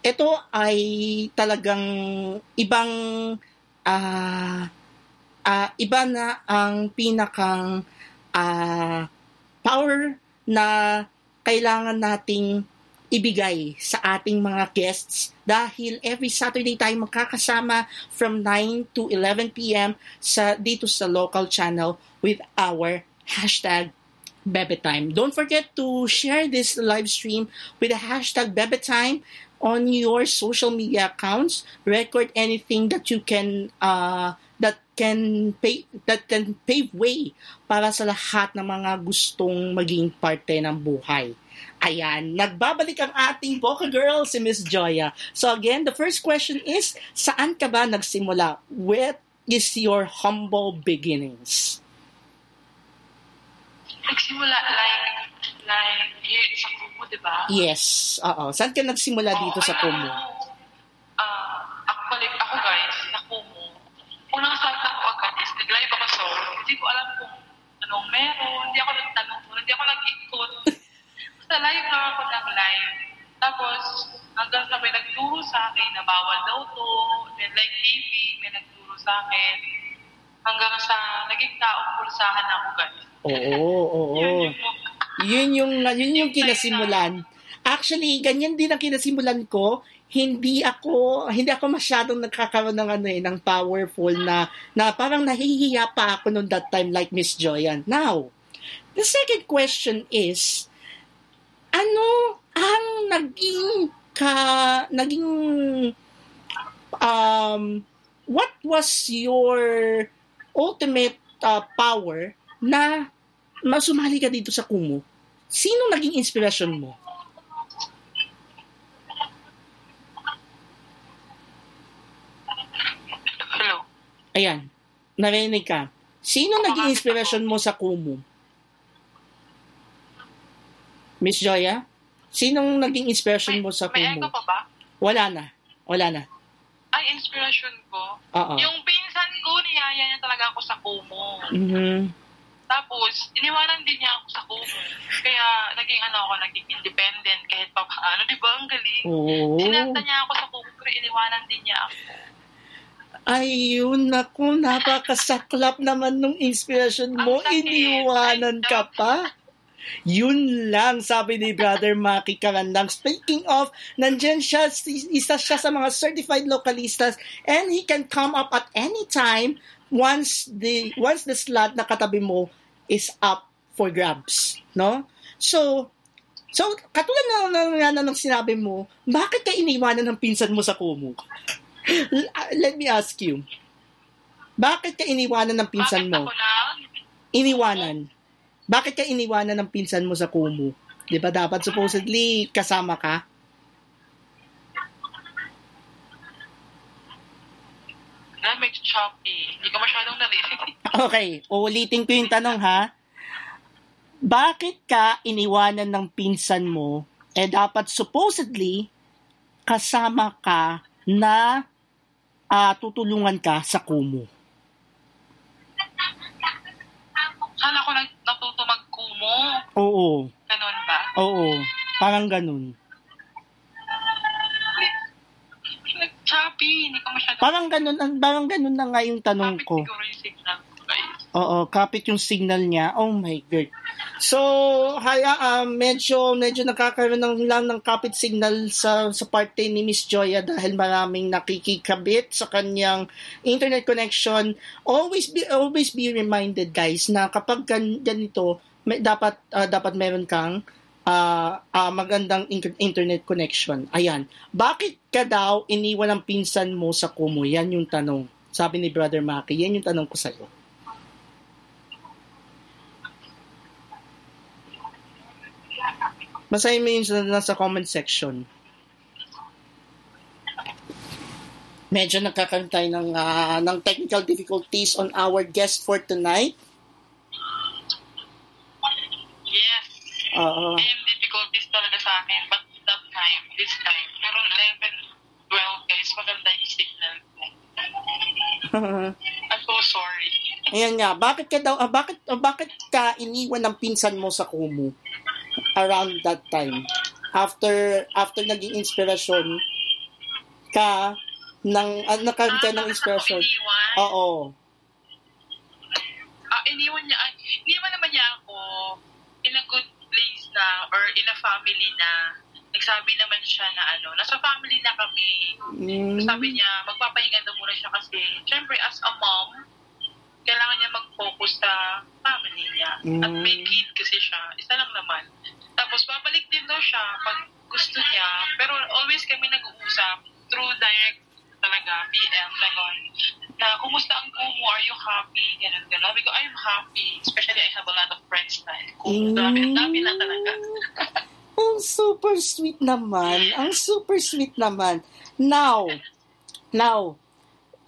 ito ay talagang ibang ah ah, iba na ang pinakang ah, power na kailangan nating ibigay sa ating mga guests dahil every Saturday tayo magkakasama from 9 to 11 p.m. sa dito sa local channel with our hashtag Bebetime. Don't forget to share this live stream with the hashtag Bebetime on your social media accounts. Record anything that you can uh, that can pay that can pave way para sa lahat ng mga gustong maging parte ng buhay. Ayan, nagbabalik ang ating Boca Girl, si Miss Joya. So again, the first question is, saan ka ba nagsimula? What is your humble beginnings? Nagsimula like, like, here sa Kumu, di ba? Yes, oo. Saan ka nagsimula dito sa Kumu? Ah, actually, ako guys, na Kumu, unang start ako agad is nag-live ako so, hindi ko alam kung anong meron, hindi ako nagtanong, hindi ako nag-ikot. Basta live lang ako ng live. Tapos, hanggang sa may nagturo sa akin na bawal daw to, then like TV, may nagturo sa akin. Hanggang sa naging taong pulsahan ako guys. Oo, oo. Yun yung Yun yung, yun yung kinasimulan. Actually, ganyan din ang kinasimulan ko. Hindi ako, hindi ako masyadong nagkakaroon ng ano eh, ng powerful na, na parang nahihiya pa ako noon that time like Miss Joyan. Now, the second question is, ano ang naging ka, naging, um, what was your ultimate uh, power na masumali ka dito sa Kumu? Sino naging inspirasyon mo? Hello. Ayan, narinig ka. Sino naging inspirasyon mo sa Kumu? Miss Joya? Sinong naging inspiration mo sa May Kumu? echo pa ba? Wala na. Wala na. Ay, inspiration ko. Oo. Yung pinsan ko, niyaya niya talaga ako sa Kumu. Mhm. Tapos, iniwanan din niya ako sa Kumu. Kaya, naging ano ako, naging independent kahit pa paano. Di ba? Ang galing. Oo. Sinanta niya ako sa Kumu, pero iniwanan din niya ako. Ayun, naku, napakasaklap naman nung inspiration mo. Iniwanan ka pa. Yun lang, sabi ni Brother Maki Karandang. Speaking of, nandyan siya, isa siya sa mga certified localistas and he can come up at any time once the once the slot na katabi mo is up for grabs, no? So, so katulad na ng, ng, ng, ng sinabi mo, bakit ka iniwanan ng pinsan mo sa Kumu? Let me ask you. Bakit ka iniwanan ng pinsan Bakit mo? Iniwanan. Bakit ka iniwanan ng pinsan mo sa Kumu? 'Di ba dapat supposedly kasama ka? Medyo choppy. Hindi ko masyadong narinig. Okay, uulitin ko yung tanong ha. Bakit ka iniwanan ng pinsan mo eh dapat supposedly kasama ka na ah, tutulungan ka sa Kumu? Saan ako nag natuto mag-Kumu? Oo. Ganun ba? Oo. Parang ganun. Nag-choppy. Hindi ko masyadong Parang ganun, ang- parang ganun na nga yung tanong Kapit ko. siguro yung signal ko. Oo, kapit yung signal niya. Oh my God. So, haya, ah, medyo, medyo nakakaroon ng lang ng kapit signal sa, sa parte ni Miss Joya dahil maraming nakikikabit sa kanyang internet connection. Always be, always be reminded guys na kapag gan, ganito, may, dapat, ah, dapat meron kang ah, ah, magandang in- internet connection. Ayan. Bakit ka daw iniwan ng pinsan mo sa Kumu? Yan yung tanong. Sabi ni Brother Maki, yan yung tanong ko sa'yo. Basahin mo yun sa, nasa comment section. Medyo nagkakaroon tayo ng, ah, ng technical difficulties on our guest for tonight. Yes. Oo. Same difficulties talaga sa akin. But that time, this time, pero 11, 12 guys, maganda yung signal. I'm so sorry. Ayan nga, bakit ka daw, ah, bakit, ah, bakit ka iniwan ng pinsan mo sa Kumu around that time? After, after naging inspirasyon ka ng, uh, nagkaroon ka Ah, ng iniwan? Oo. Ah, iniwan niya, ay, iniwan naman niya ako in a good place na or in a family na nagsabi naman siya na ano, nasa family na kami. Mm. Sabi niya, magpapahinga daw muna siya kasi, syempre as a mom, kailangan niya mag-focus sa family niya. At may Mm. kid kasi siya, isa lang naman. Tapos babalik din daw siya pag gusto niya, pero always kami nag-uusap through direct talaga, PM, gano'n. Na, kumusta ang kumo? Are you happy? Ganun, ganun. Sabi ko, I'm happy. Especially, I have a lot of friends na. Kumo, dami, dami lang talaga. Ang super sweet naman. Ang super sweet naman. Now, now,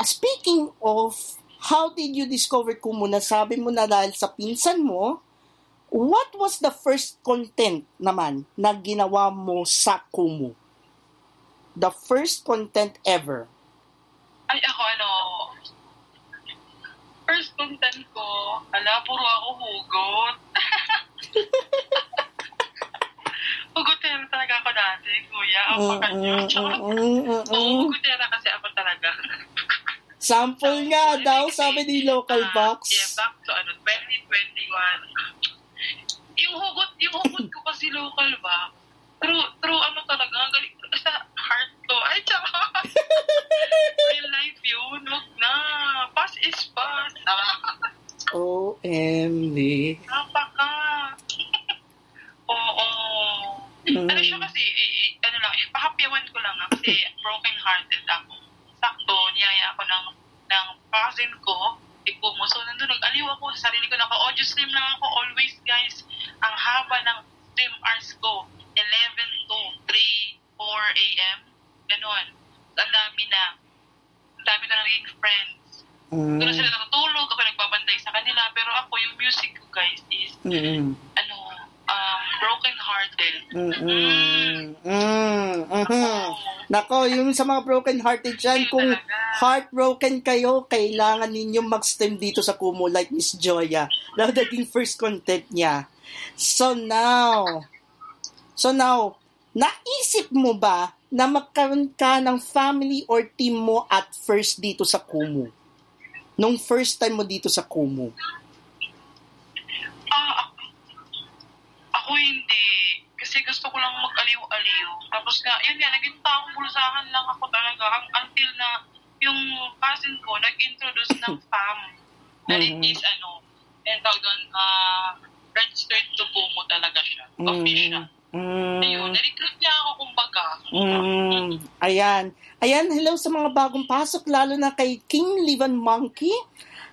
speaking of how did you discover Kumu? Nasabi mo na dahil sa pinsan mo, what was the first content naman na ginawa mo sa Kumu? The first content ever. Ay, ako, ano, first content ko, ala, puro ako hugot. Hugotera talaga ako dati, kuya. Ang Mm, pakanyo. mm, mm, Oo, hugotera kasi ako talaga. Sample nga daw, sabi ni Local Box. Yeah, back to ano, 2021. Yung hugot, yung hugot ko kasi local ba? True, true ano talaga, ang galing sa heart ko. Ay, tsaka. Real life yun, wag na. Pass is pass. OMG. Napaka. Oo. Mm. Ano siya kasi, eh, eh, ano lang, eh, pahapyawan ko lang ah, kasi broken hearted ako. Sakto, niyaya ako ng, ng cousin ko, ikumo. So, nandun, nag-aliw ako sa sarili ko. Naka-audio stream lang ako always, guys. Ang haba ng stream hours ko, 11 to 3, 4 a.m. Ganon. Ang dami na. Ang dami na naging friends. Mm. Doon sila natutulog, ako nagbabantay sa kanila. Pero ako, yung music ko, guys, is, Mm. ano, um, broken hearted. Mm, mm, mm, mhm. Nako, yung sa mga broken hearted dyan, kung heartbroken kayo, kailangan ninyong mag-stream dito sa Kumu like Miss Joya. Na naging first content niya. So now, so now, naisip mo ba na magkaroon ka ng family or team mo at first dito sa Kumu? Nung first time mo dito sa Kumu? Ah, ako, ako hindi. Kasi gusto ko lang mag-aliw-aliw. Tapos nga, yun nga, naging taong bulsahan lang ako talaga ang, until na yung cousin ko nag-introduce ng FAM. Na it Mhm. is, ano, and tawag doon, ah, registered to Kumu talaga siya. Official. Mm, Ayun, na-recruit niya ako kumbaga. Mm, ayan. Ayan, hello sa mga bagong pasok, lalo na kay King Livan Monkey.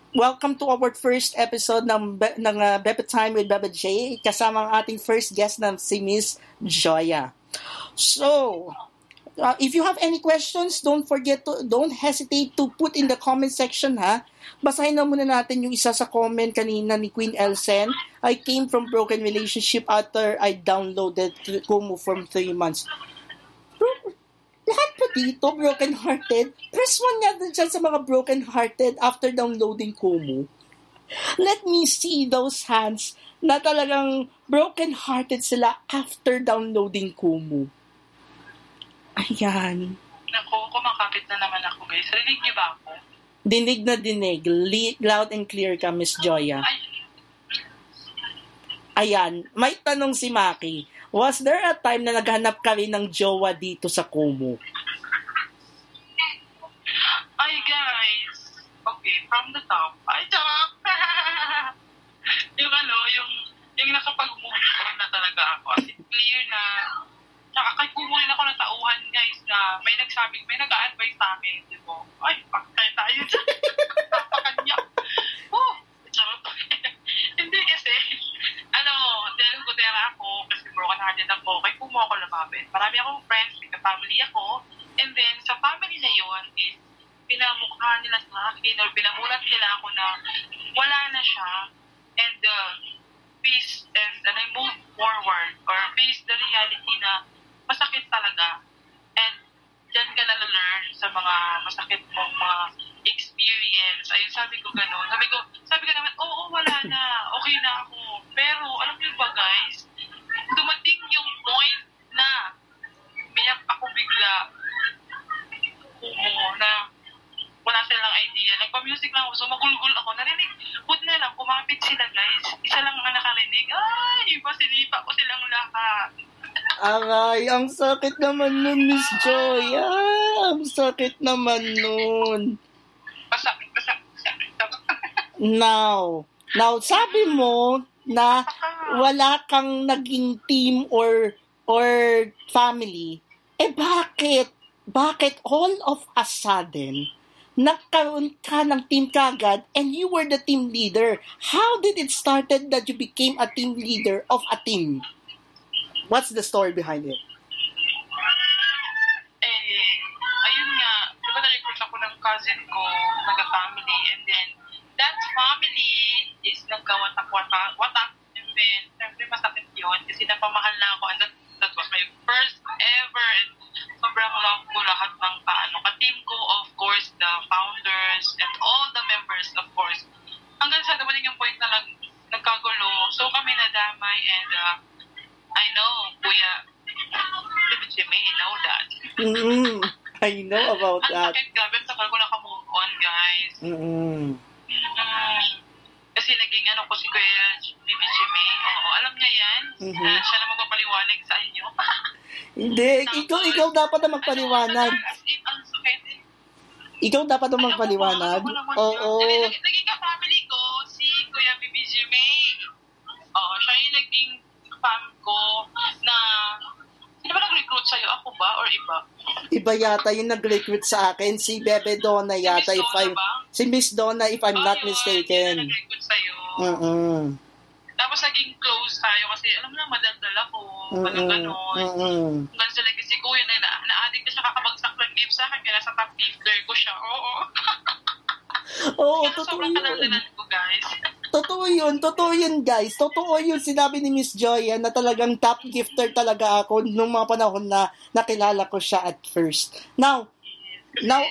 Welcome to our first episode ng, Be- ng uh, Bebe Time with Bebe J. Kasama ang ating first guest na si Miss Joya. So, uh, if you have any questions, don't forget to, don't hesitate to put in the comment section, ha? Basahin na muna natin yung isa sa comment kanina ni Queen Elsen. I came from broken relationship after I downloaded Kumu from three months. Dito, broken hearted. Press one nga din dyan sa mga broken hearted after downloading Kumu. Let me see those hands na talagang broken hearted sila after downloading Kumu. Ayan. Naku, kumakapit na naman ako guys. Rinig niyo ba ako? Dinig na dinig. Li- loud and clear ka, Miss Joya. Ay, Ayan, may tanong si Maki. Was there a time na naghanap ka rin ng jowa dito sa Kumu? Ay, guys. Okay, from the top. Ay, charot! yung ano, yung, yung nakapag-move on na talaga ako. As in, clear na. Tsaka kay kumunin ako ng tauhan, guys, na may nagsabi, may nag-a-advise sa amin, di ba? Ay, pakay tayo dyan. Napakanya. Oh, charot. Hindi kasi, ano, dahil gutera ako, kasi broken hearted ako, kay kumo ako lumapit. Marami akong friends, may family ako, and then, sa family na yon is, pinamukha nila sa akin or pinamulat nila ako na wala na siya and uh, face and then I move forward or face the reality na masakit talaga and dyan ka na-learn sa mga masakit mong mga experience. Ayun, sabi ko gano'n. Sabi ko, sabi ko naman, oo, wala na. Okay na ako. Pero, alam niyo ba guys, dumating yung point na umiyak ako bigla mo na wala silang idea. Nagpa-music lang ako, so magulgul ako. Narinig, put na lang, kumapit sila guys. Isa lang ang nakarinig. Ay, iba sinipa ko silang lahat. Aray, ang sakit naman nun, Miss Joy. Ah, ang sakit naman nun. Pasakit, pasakit, pasakit. Now, now sabi mo na wala kang naging team or or family. Eh bakit? Bakit all of a sudden nagkaroon ka ng team kagad and you were the team leader? How did it started that you became a team leader of a team? What's the story behind it? eh, ayun nga, di ba na-recruit ako ng cousin ko, naga-family, and then, that family is nagka-watak-watak, watak, and then, syempre masakit yun, kasi napamahal na ako, and that, that was my first ever, and sobrang love ko lahat ng paano, ka-team ko, of course, the founders, and all the members, of course, hanggang sa dumating yung point na nag, nagkagulo, so kami nadamay, and, uh, I know, Kuya, Jimmy, I know that. Mm, I know about Ang that. sakit, grabe, ang tagal ko naka-move on, guys. Mm. Kasi naging ano ko si Kuya Bibi Jimmy. Oo, alam niya yan. Mhm. Ah, siya na magpapaliwanag sa inyo. Hindi, ikaw, ikaw dapat na magpaliwanag. Ano, as in. Ikaw dapat na magpaliwanag. Oo. yun. Naging, naging nag-recruit sa'yo? Ako ba? Or iba? Iba yata yung nag-recruit sa akin, si Bebe Donna yata, Si if Miss Donna I'm, ba? si Miss Donna, if I'm not Ayun, mistaken. yun nag-recruit sa'yo. Mm-mm. Tapos naging close tayo kasi alam mo na madaldal ako. Mm-mm. Ganon-ganon. Mm-mm. Hanggang sa legacy ko yun, na, na-addict na siya kakabagsak ng gift sa akin. Kaya nasa top gifter ko siya. Oo. Oo, Kaya totoo sobrang yun. kadaldalan ko, guys. Totoo yun, totoo yun guys. Totoo yun sinabi ni Miss Joya na talagang top gifter talaga ako nung mga panahon na nakilala ko siya at first. Now, now,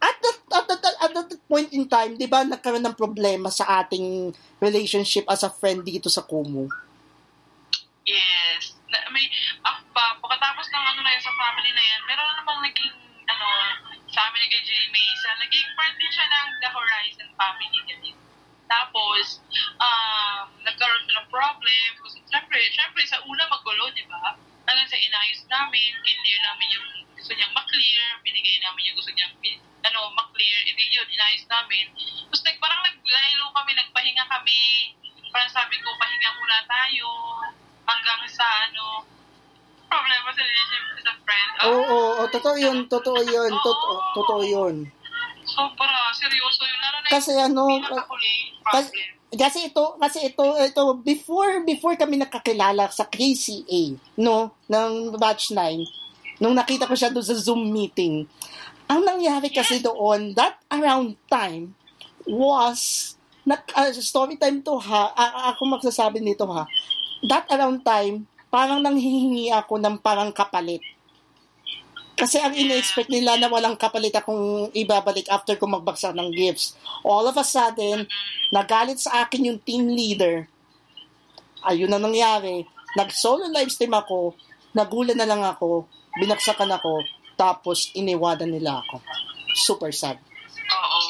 at that, at that, at that point in time, di ba, nagkaroon ng problema sa ating relationship as a friend dito sa Kumu? Yes. Na, may, ah, pa, pagkatapos ng ano na yun sa family na yan, meron na namang naging, ano, sa amin ni kay Jamie, sa naging part din siya ng The Horizon family. Ganyan. Tapos, um, nagkaroon siya ng problem. Kasi, syempre, syempre, sa una magulo, di ba? Hanggang sa inayos namin, clear namin yung gusto niyang maklear, binigay namin yung gusto niyang, ano, maklear, hindi yun, inayos namin. Tapos, nag, parang naglaylo kami, nagpahinga kami. Parang sabi ko, pahinga muna tayo hanggang sa, ano, problema sa relationship sa friend. Oo, oo, oo, totoo yun, totoo yun, totoo, Oo. totoo yun. Sobra, seryoso yun. Lalo na Kasi yung ano, kasi, kasi ito, kasi ito, ito, before, before kami nakakilala sa KCA, no, ng batch 9, nung nakita ko siya doon sa Zoom meeting, ang nangyari kasi doon, that around time, was, nak, uh, story time to ha, a- ako magsasabi nito ha, that around time, parang nanghihingi ako ng parang kapalit. Kasi ang ina-expect nila na walang kapalit akong ibabalik after ko magbagsak ng gifts. All of a sudden, nagalit sa akin yung team leader. Ayun na nangyari. Nag-solo live stream ako, nagulan na lang ako, binagsakan ako, tapos iniwanan nila ako. Super sad. Oo.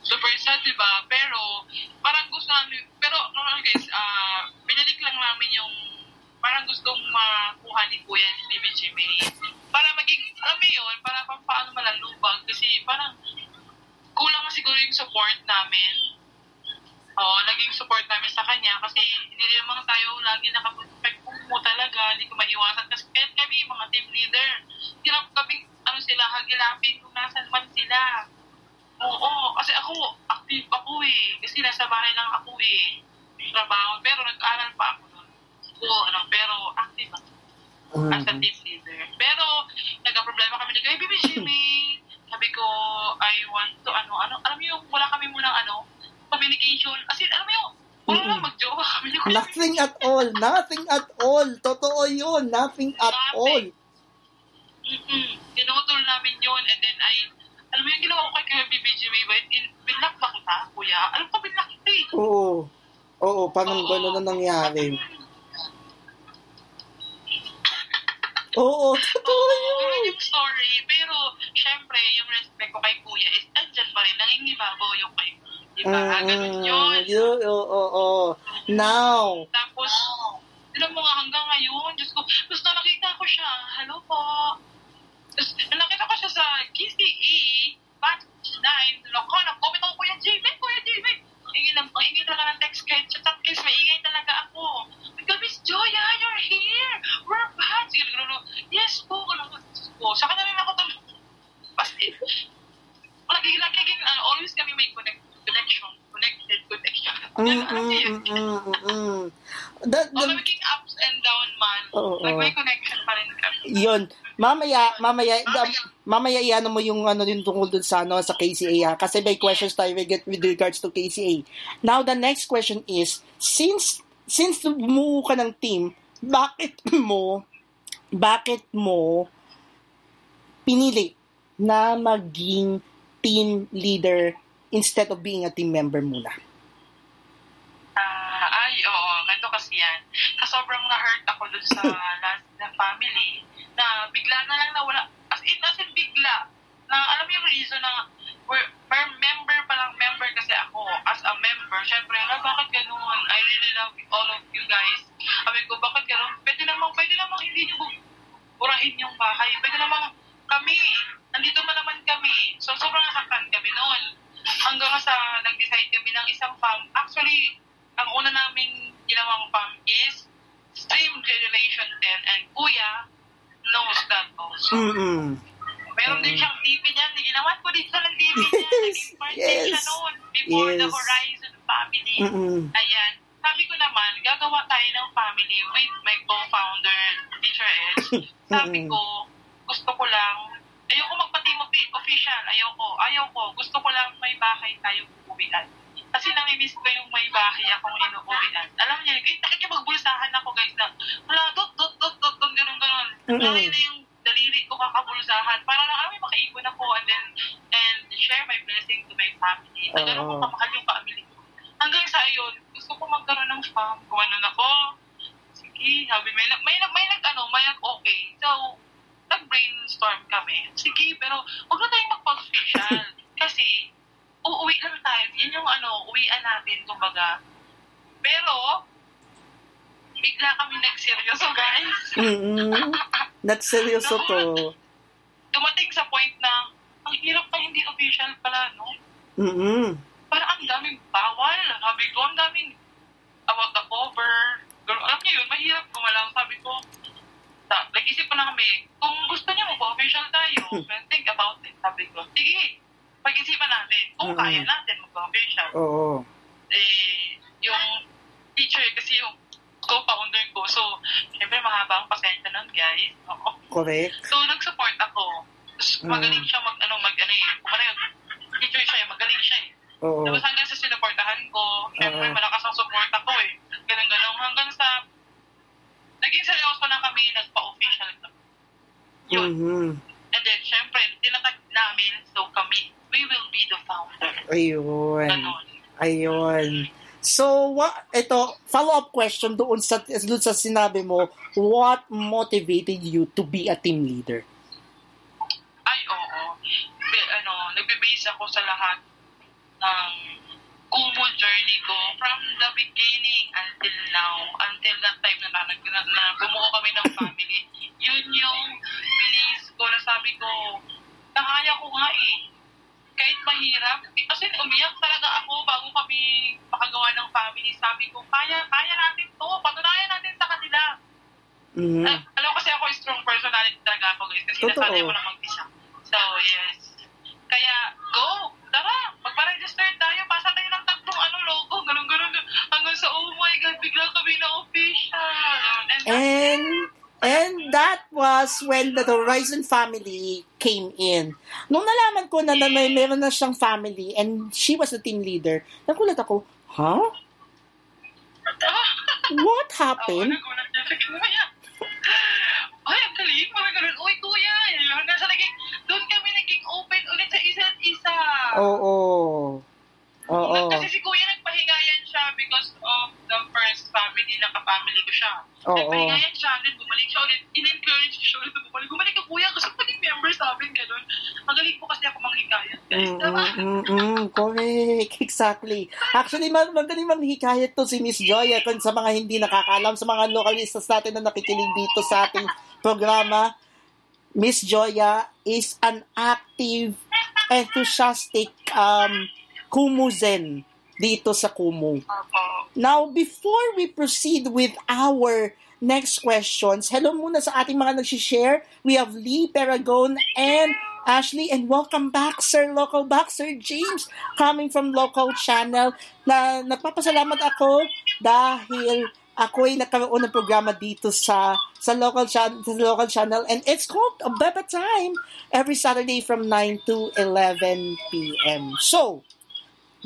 Super sad, di ba? Pero, parang gusto namin, pero, ano guys, ah, binalik lang namin yung, parang gustong makuha ni Kuya ni Bibi Jimmy. Para maging, alam mo yun, para pang paano malalubag. Kasi parang, kulang siguro yung support namin. Oo, naging support namin sa kanya kasi hindi naman tayo lagi nakaprotect mo talaga, hindi ko maiwasan. Kasi kahit kami, mga team leader, hirap kami, ano sila, hagilapin kung nasan man sila. Oo, kasi ako, active ako eh. Kasi nasa bahay lang ako eh. Trabaho, pero nag-aral pa ako So, ano, pero active ako as a team leader. Pero, nagka-problema kami ni Kuya Bibi Jimmy. Sabi ko, I want to, ano, ano, alam mo yung, wala kami munang, ano, communication. Kasi, alam mo yung, wala lang Mm-mm. mag-jowa kami ni Kuya Nothing at all. Nothing at all. Totoo yun. Nothing at all. Mm-mm. Tinutol namin yun. And then, I, alam mo yung ginawa ko kay Kuya Bibi Jimmy, ba? In, binlock ba kita, kuya? Alam ko, binlock eh. Oo. Oo, parang gano'n na nangyari. Oo, totoo Oo, yun. yun yung story. Pero, syempre, yung respect ko kay kuya is andyan pa rin. Nangingibabaw yung kay Di ba? Ganun yun. yun. Oo, oo, oo. Now, Tapos, alam mo nga hanggang ngayon, Diyos ko, tapos na nakita ko siya, hello po. Tapos, nakita ko siya sa KCE, batch 9, loko, nag-comment ako, Kuya Jimmy, Kuya Jimmy. Ingin lang, ang ingin talaga ng text kahit chat at case, maingay talaga ako. Ikaw, Miss Joya, you're here. We're back. Sige, gano'n, yes po, Diyos ko. Sa kanya rin ako tum... Basta, lagi, lagi, uh, always kami may connect, connection, connected, connection. mm, mm, mm, mm, mm, mm. Oh, that, magiging ups and down man. Oo, like, may connection pa rin kami. yun. Mamaya, mamaya, da- mamaya iano mo yung ano din tungkol dun sa ano sa KCA ha? kasi may questions tayo with, with regards to KCA. Now the next question is since since bumuo ka ng team, bakit mo bakit mo pinili na maging team leader instead of being a team member muna? Ah, ay, oo. Ganito kasi yan. Kasi sobrang na-hurt ako dun sa last na family na bigla na lang nawala. As in, as in bigla. Na alam mo yung reason na we're, we're member pa lang, member kasi ako. As a member, syempre, na bakit ganun? I really love all of you guys. Sabi ko, bakit ganun? Pwede namang, pwede namang hindi nyo burahin yung bahay. Pwede namang kami, nandito man naman kami. So, sobrang nasaktan kami noon. Hanggang sa nag-decide kami ng isang farm. Actually, ang una namin ginawang farm is Stream Generation 10 and Kuya knows that also. Mm-mm. Meron din siyang DP niyan. Ginawan ko din siya ng DP niya. Naging part din siya Yes. noon before the Yes. Horizon family. Mm-mm. Ayan. Sabi ko naman, gagawa tayo ng family with my co-founder, Teacher Edge. Sabi ko, gusto ko lang, ayoko magpa-team offi- official, ayoko, ayoko, gusto bahay tayo uuwian. Kasi namimiss ko yung may bahay akong inuuwian. Alam niyo, kahit nakikipagbulsahan ako guys na, wala, dot, dot, dot, dot, dot, ganun, ganun. Lalo na yung daliri ko kakabulsahan para lang kami makaipon ako and then and share my blessing to my family. Na ganun ko kamahal yung family ko. Hanggang sa yun, gusto ko magkaroon ng farm. Gumanon ako. Sige, sabi, may, nag- may, nag- may nag, ano, may nag, okay. So, nag-brainstorm kami. Sige, pero huwag na tayong magpa-official. kasi, uuwi lang tayo. Yan yung ano, uwian natin, kumbaga. Pero, bigla kami nagseryoso, guys. Mm-mm. Not seryoso to. Dumating sa point na, ang hirap pa hindi official pala, no? Mm-mm. Parang ang daming bawal. Sabi ko, ang daming about the cover. Ganun, alam niyo yun, mahirap gumalaw. Sabi ko, sa, nag-isip ko na kami, kung gusto niyo mag-official tayo, think about it. Sabi ko, sige, pag-isipan natin. Kung Mm. kaya natin mag-official. Oo. Eh, yung teacher, kasi yung co-founder ko. So, syempre mahaba ang pasensya nun, guys. Oo. Correct. So, nag-support ako. Tapos, Mm. magaling siya mag, ano, mag, ano eh, kumara teacher siya, eh, magaling siya eh. Oo. Tapos hanggang sa sinuportahan ko, syempre Oo. malakas ang support ako eh. Ganun ganun. Hanggang sa, naging seryoso na kami, nagpa-official kami. Yun. Mhm. And then, syempre, tinatag namin, so kami, we will be the founder. Ayun. Ganun. Ayun. So, what, ito, follow-up question doon sa, doon sa sinabi mo, what motivated you to be a team leader? Ay, oo. Be, ano, nagbe-base ako sa lahat ng Kumu journey ko from the beginning until now, until that time na, na, na, na bumuo kami ng family. Yun yung bilis ko na sabi ko, nakaya ko nga eh. Kahit mahirap, eh, kasi umiyak talaga ako bago kami makagawa ng family. Sabi ko, kaya, kaya natin to. Patunayan natin sa kanila. Mhm. Ah, alam ko kasi ako strong personality talaga ako guys. Kasi Totoo. nasanay ako na mag-isa. So, yes. Kaya, go! Tara! Magpa-register tayo. Pasa tayo ng tatlong ano, logo. Ganun, ganun. Hanggang sa, oh my God, bigla kami na official. And, And and that was when the Horizon family came in. Nung nalaman ko na, na may meron na siyang family and she was the team leader, nagulat ako, huh? What Ako, happened? Ay, ang galing. Mga ganun. Uy, kuya. Hanggang sa naging, doon kami naging open ulit sa isa't isa. Oo. Oo. Kasi si kuya nagpahingayan siya because of the first family na kapamily ko siya. Oo. Nagpahingayan siya, then bumalik siya ulit. In-encourage siya ulit bumalik. Bumalik ka kuya, gusto ko din member sa amin, gano'n. guys. Mm, Diba? mm, mm, mm, correct. Exactly. Actually, mag magaling manghikayat to si Miss Joya kung sa mga hindi nakakaalam, sa mga localistas natin na nakikinig dito sa ating programa. Miss Joya is an active, enthusiastic um, Kumuzen dito sa Kumu. Now, before we proceed with our next questions, hello muna sa ating mga nag-share. We have Lee Paragon and Ashley, and welcome back, Sir Local Back, Sir James, coming from Local Channel, na nagpapasalamat ako dahil ako ay nagkaroon ng programa dito sa sa local channel sa local channel and it's called Beba Time every Saturday from 9 to 11 p.m. So,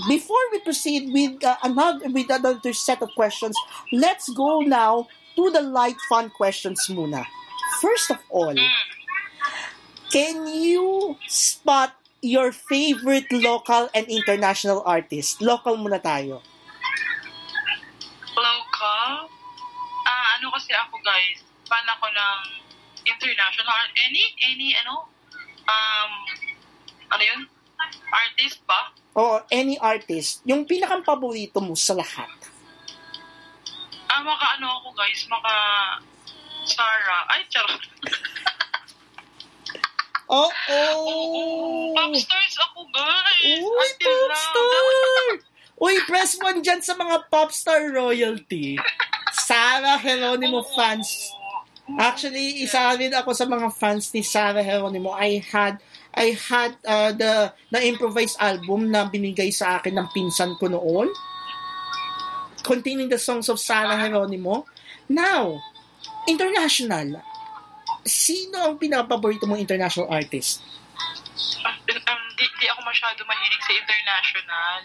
before we proceed with uh, another with another set of questions, let's go now to the light fun questions muna. First of all, can you spot your favorite local and international artist? Local muna tayo. Local? Ah, ano kasi ako guys, fan ako ng international, any, any, ano, um, ano yun? Artist ba? O any artist, yung pinakang paborito mo sa lahat. Ah, maka ano ako guys, maka Sarah. Ay, charot. Oh, Oo, oh. pop stars ako guys. Uy, Until popstar! Uy, press one dyan sa mga popstar royalty. Sarah Geronimo Oo. fans. Actually, isa rin ako sa mga fans ni Sarah Geronimo. I had I had uh, the the improvised album na binigay sa akin ng pinsan ko noon containing the songs of Sarah Geronimo. Now, international. Sino ang pinaka-paborito mong international artist? Um, di, di ako masyado mahilig sa international.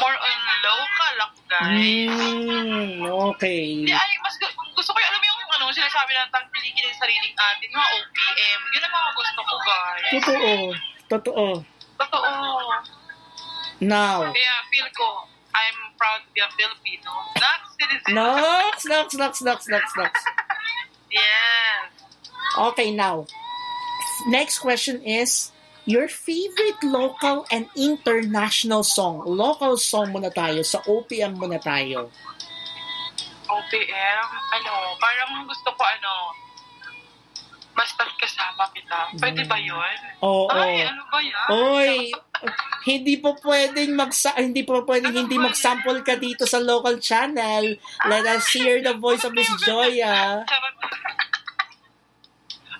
More on local ako, guys. Hmm, okay. Di, ay, mas gu- gusto ko yung, alam mo yung ano, sinasabi na tangkilikin ng sariling atin, mga OPM. Yun ang mga gusto ko, guys. Totoo. Totoo. Totoo. Now, Kaya feel ko, I'm proud to be a Filipino. Not citizen. Nox, Nox, Nox, Nox, Nox, Nox. Yes. Okay, now. Next question is, your favorite local and international song. Local song muna tayo. Sa OPM muna tayo. OPM, ano, parang gusto ko ano, basta kasama kita. Pwede ba yun? Oo. Ay, ano ba yan? Oy, hindi po pwedeng magsa hindi po pwedeng Ano hindi ba mag-sample ka dito sa local channel. Let us hear the voice of Miss Joya. Charot.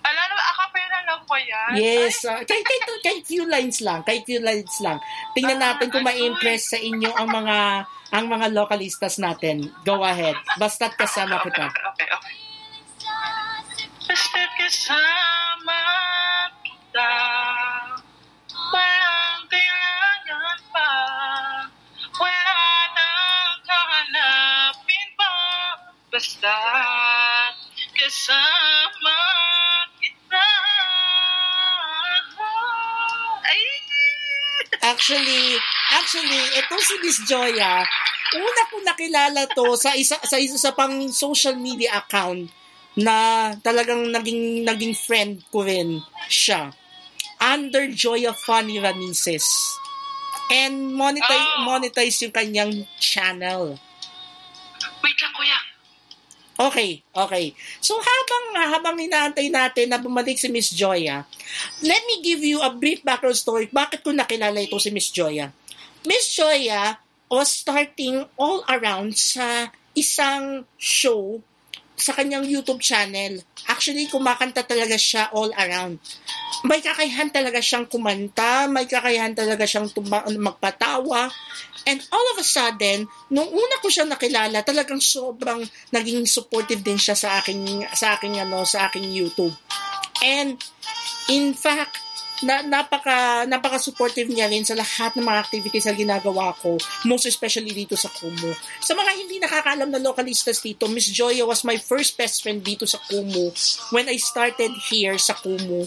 Ala, ano, acapella lang ba yan? Yes, uh, kay, kay, kay few lines lang, kay few lines lang. Tingnan Ah, natin kung ma-impress sa inyo ang mga ang mga localistas natin. Go ahead. Basta't kasama kita. Okay, okay. Basta kasama kita, walang kailangan pa, wala nang kahanapin pa, basta kasama Actually, actually, itong si Miss Joya, una ko nakilala to sa isa sa isa sa pang social media account na talagang naging naging friend ko rin siya. Under Joya Funny Ramises. And monetize, Oh. monetize yung kanyang channel. Okay, okay. So habang habang inaantay natin na bumalik si Miss Joya, let me give you a brief background story. Bakit ko nakilala ito si Miss Joya? Miss Joya was starting all around sa isang show sa kanyang YouTube channel. Actually, kumakanta talaga siya all around. May kakayahan talaga siyang kumanta, may kakayahan talaga siyang tuma- magpatawa. And all of a sudden, nung una ko siya nakilala, talagang sobrang naging supportive din siya sa aking sa aking ano, sa aking YouTube. And in fact, na, napaka napaka supportive niya rin sa lahat ng mga activities na ginagawa ko, most especially dito sa Kumu. Sa mga hindi nakakaalam na localistas dito, Miss Joya was my first best friend dito sa Kumu when I started here sa Kumu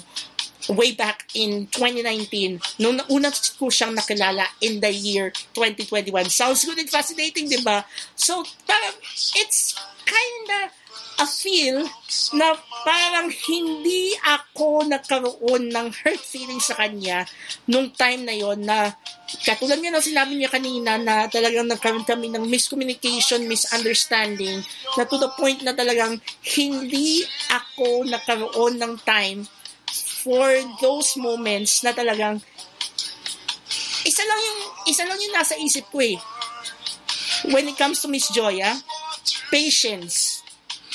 way back in 2019 nung una ko siyang nakilala in the year 2021. Sounds good and fascinating, di ba? So, parang, it's kinda a feel na parang hindi ako nagkaroon ng hurt feeling sa kanya nung time na yon na katulad nga ng sinabi niya kanina na talagang nagkaroon kami ng miscommunication, misunderstanding na to the point na talagang hindi ako nagkaroon ng time for those moments na talagang isa lang yung isa lang yung nasa isip ko eh. When it comes to Miss Joya patience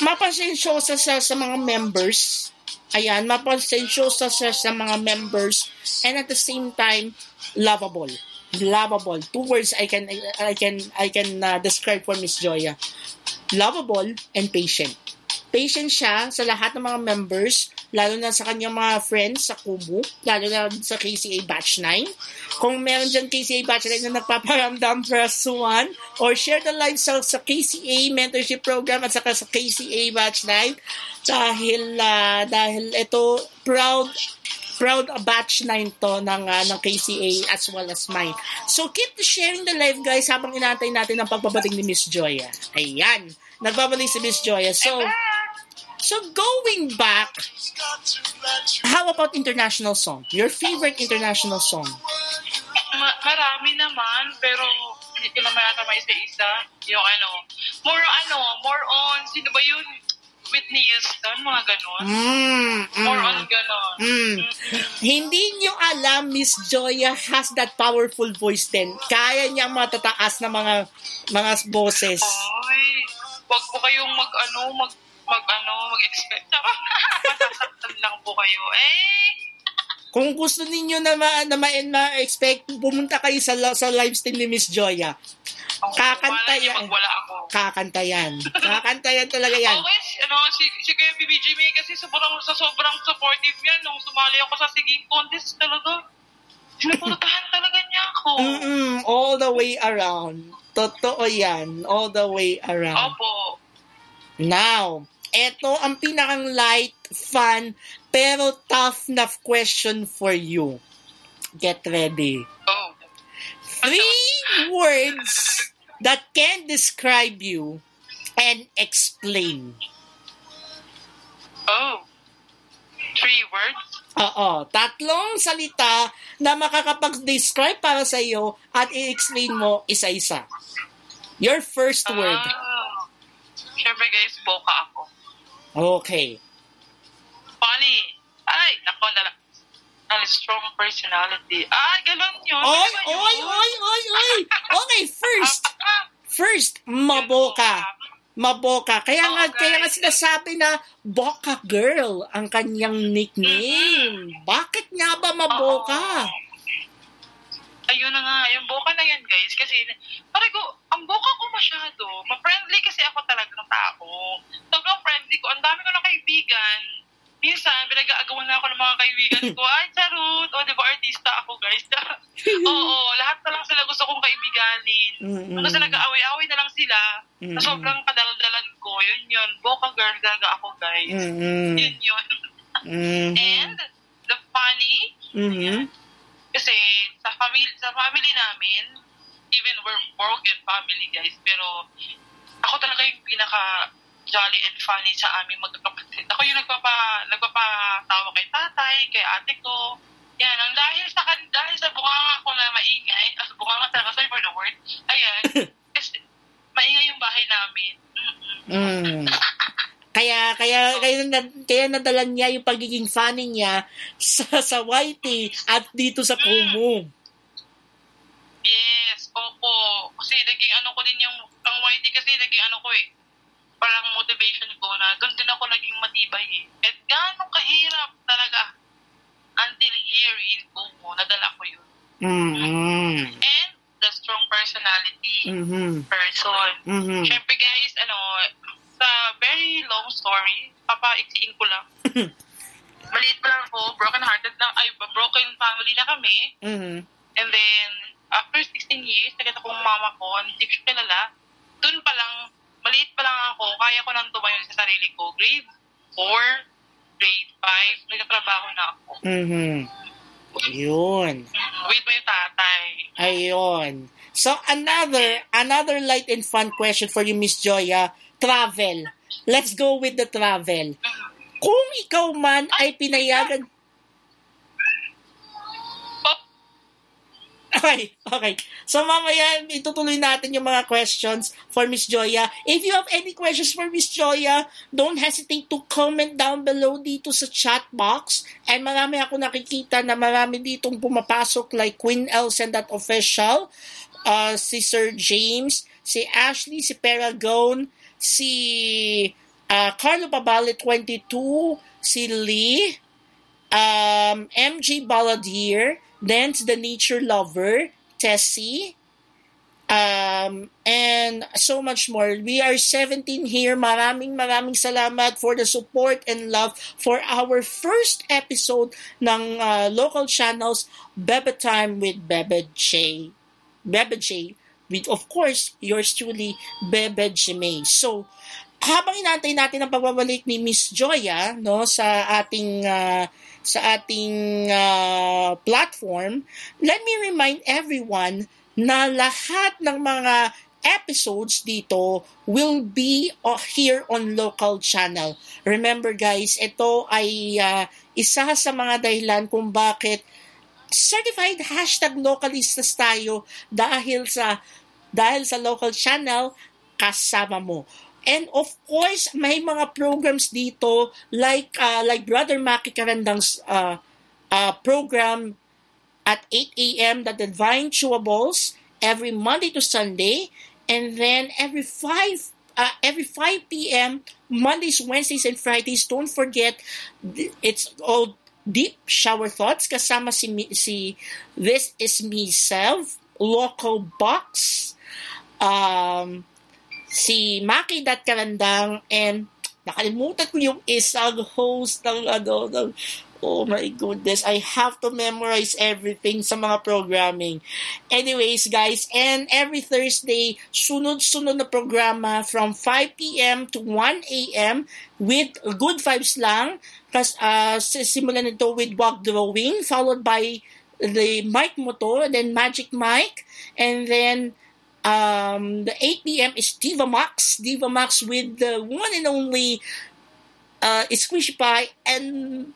mapasensyosa siya sa mga members. Ayan, mapasensyosa siya sa mga members and at the same time lovable. Lovable. Two words I can I can I can uh, describe for Miss Joya. Lovable and patient. Patient siya sa lahat ng mga members, lalo na sa kanyang mga friends sa Kumu, lalo na sa KCA Batch 9. Kung meron dyan KCA Batch 9 na nagpaparamdam, press 1 or share the live sa, sa KCA mentorship program at saka sa KCA Batch 9 dahil uh, dahil ito proud proud batch 9 to ng, uh, ng KCA as well as mine. So keep sharing the live guys habang inaantay natin ang pagbabating ni Miss Joya. Ayan, nagbabalik si Miss Joya. So, So going back, how about international song? Your favorite international song? Ma- marami naman, pero hindi ko naman yata may isa-isa. Yung ano, more ano, more on, sino ba yun? Whitney Houston, mga ganon. Mm, mm, More on ganon. mm. Hindi nyo alam, Miss Joya has that powerful voice din. Kaya niya matataas na mga mga boses. Ay, wag po kayong mag ano, mag mag ano, mag-expect. Masasaktan lang po kayo. Eh, Kung gusto ninyo na ma, na ma, ma-expect, pumunta kayo sa, sa live stream ni Miss Joya. oh, Kakanta yan. wala ako. Kakanta yan. Kakanta yan talaga yan. Okay, ano, si, si Kuya Bibi Jimmy kasi sobrang, sa sobrang supportive yan nung sumali ako sa singing contest talaga. Sinuportahan talaga niya ako. Mm-mm, all the way around. Totoo yan. All the way around. Opo. Now, eto ang pinakang light, fun, pero tough na question for you. Get ready. Oh. Three words that can describe you and explain. Oh. Three words? Oo, tatlong salita na makakapag-describe para sa iyo at i-explain mo isa-isa. Your first word. Ah. Siyempre guys, boka ako. Okay. Funny. Ay, nako, nala. Ang strong personality. Ah, ganun yun. Oy, yun? oy, oy, oy, oy. Okay, first. First, maboka. Maboka. Kaya nga, Okay. kaya nga sinasabi na Boka Girl ang kanyang nickname. Bakit nga ba maboka? Oo. Ayun na nga, yung boka na yan, guys. Kasi, pare ko, ang boka ko masyado. Ma-friendly kasi ako talagang tao. Sobrang friendly ko. Ang dami ko na kaibigan. Minsan, pinag-aagawan na ako ng mga kaibigan ko. Ay, charot. O, di ba, artista ako, guys. Oo, lahat na lang sila gusto kong kaibiganin. Mm-mm. Kasi nag-aaway-aaway na lang sila. Mm-mm. Na sobrang kadaldalan ko. Yun yun. Boka girl talaga ako, guys. Mm-mm. Yun yun. Mhm. And, the funny, Mhm. Kasi sa family sa family namin, even we're broken family guys, pero ako talaga yung pinaka jolly and funny sa aming magkakapatid. Ako yung nagpapa, nagpapatawa kay tatay, kay ate ko. Yan, ang dahil sa kan dahil sa bunganga ko na maingay, as bunganga talaga, sorry for the word, ayan, kasi maingay yung bahay namin. Mm-mm. Mm. Kaya kaya kaya kaya nadala niya yung pagiging funny niya sa sa YT at dito sa Kumu. Yes, opo. Kasi naging ano ko din yung, ang YT kasi naging ano ko eh, parang motivation ko na doon din ako naging matibay eh. At gano'ng kahirap talaga until here in Kumu, nadala ko yun. Mhm. And the strong personality Mhm. person. Mhm. Siyempre guys, ano, sa very long story, papaiksiin ko lang. Maliit pa lang ako, broken hearted na, ay, broken family na kami. Mhm. And then, after 16 years, nakita ko mama ko, hindi ko kilala. Doon pa lang, maliit pa lang ako, kaya ko nang tumayo sa sarili ko. Grade 4, grade 5, nagtatrabaho na ako. Mhm. Yun. With my tatay. Ayun. So another another light and fun question for you Miss Joya. Travel. Let's go with the travel. Kung ikaw man ay pinayagan... Okay, okay. So mamaya itutuloy natin yung mga questions for Miss Joya. If you have any questions for Miss Joya, don't hesitate to comment down below dito sa chat box. And marami ako nakikita na marami ditong pumapasok like Queen Elsen that official, uh, si Sir James, si Ashley, si Paragon, si uh, Carlo Babale 22, si Lee, um, MJ Baladier, then the nature lover, Tessie, um, and so much more. We are 17 here. Maraming maraming salamat for the support and love for our first episode ng uh, local channels, Bebe Time with Bebe J. Bebe J. With, of course, yours truly, Bebe Jimay. So, habang inantay natin ang pagbabalik ni Miss Joya no sa ating uh, sa ating uh, platform, let me remind everyone na lahat ng mga episodes dito will be uh, here on local channel. Remember guys, ito ay uh, isa sa mga dahilan kung bakit certified hashtag localistas tayo dahil sa dahil sa local channel kasama mo. And of course, may mga programs dito like uh, like Brother Maki Karandang's uh, uh, program at 8 a.m. The Divine Chewables every Monday to Sunday, and then every 5 uh, every 5 p.m. Mondays, Wednesdays, and Fridays. Don't forget, it's all deep shower thoughts kasama si si This is Me Self, Local Box. Um, si Maki Dat Karandang and nakalimutan ko yung isang host ng ano ng Oh my goodness, I have to memorize everything sa mga programming. Anyways, guys, and every Thursday, sunod-sunod na programa from 5 p.m. to 1 a.m. with good vibes lang. Kasi uh, simulan nito with walk drawing, followed by the mic motor, then magic mic, and then Um, the 8 p.m. is Diva Max. Diva Max with the one and only uh, Squishy Pie and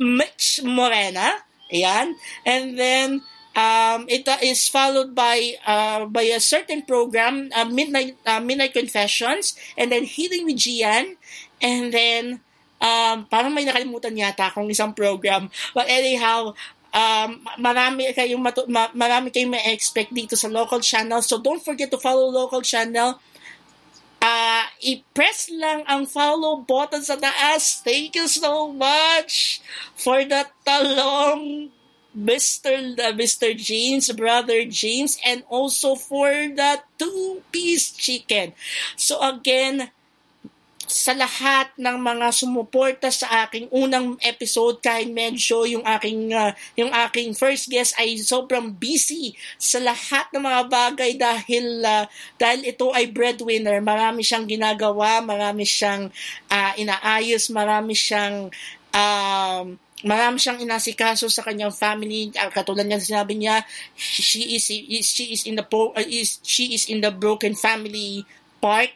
Mitch Morena. Ayan. And then, um, it uh, is followed by uh, by a certain program, uh, Midnight uh, Midnight Confessions, and then Healing with Gian, and then um, parang may nakalimutan yata akong isang program. But anyhow, um, marami kayong matu- ma- marami kayong ma-expect dito sa local channel. So don't forget to follow local channel. Uh, i-press lang ang follow button sa taas. Thank you so much for the talong Mr. Uh, Mr. James, brother James, and also for the two-piece chicken. So again, sa lahat ng mga sumuporta sa aking unang episode kahit medyo yung aking uh, yung aking first guest ay sobrang busy sa lahat ng mga bagay dahil uh, dahil ito ay breadwinner. Marami siyang ginagawa marami siyang uh, inaayos marami siyang um, marami siyang inasikaso sa kanyang family. Uh, katulad niya sinabi niya she is she is in the po, uh, is she is in the broken family part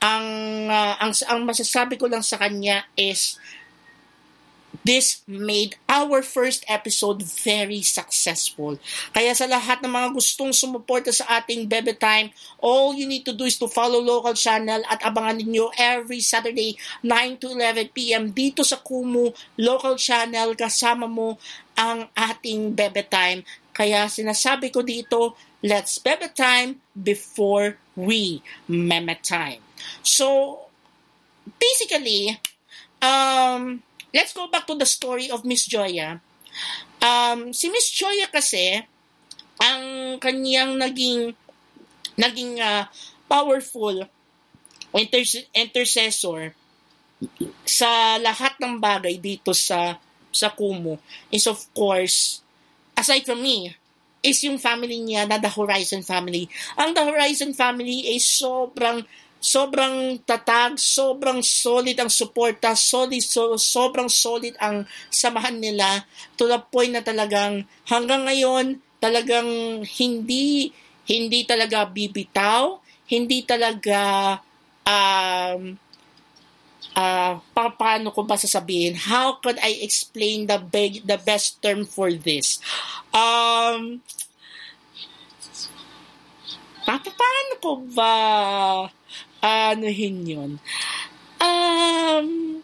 ang, uh, ang, ang masasabi ko lang sa kanya is, this made our first episode very successful. Kaya sa lahat ng mga gustong sumuporta sa ating Bebe Time, all you need to do is to follow local channel at abangan ninyo every Saturday 9 to 11 p.m. dito sa Kumu local channel kasama mo ang ating Bebe Time. Kaya sinasabi ko dito, let's Bebe Time before we Meme Time. So, basically, um, let's go back to the story of Miss Joya. Um, si Miss Joya kasi, ang kanyang naging naging uh, powerful inter- intercessor sa lahat ng bagay dito sa sa Kumu is of course aside from me is yung family niya na The Horizon family. Ang The Horizon family ay sobrang sobrang tatag, sobrang solid ang suporta, solid, so, sobrang solid ang samahan nila to the point na talagang hanggang ngayon talagang hindi hindi talaga bibitaw, hindi talaga um, uh, pa- paano ko ba sasabihin? How could I explain the big, the best term for this? Um, pa- paano ko ba anuhin yun? Um,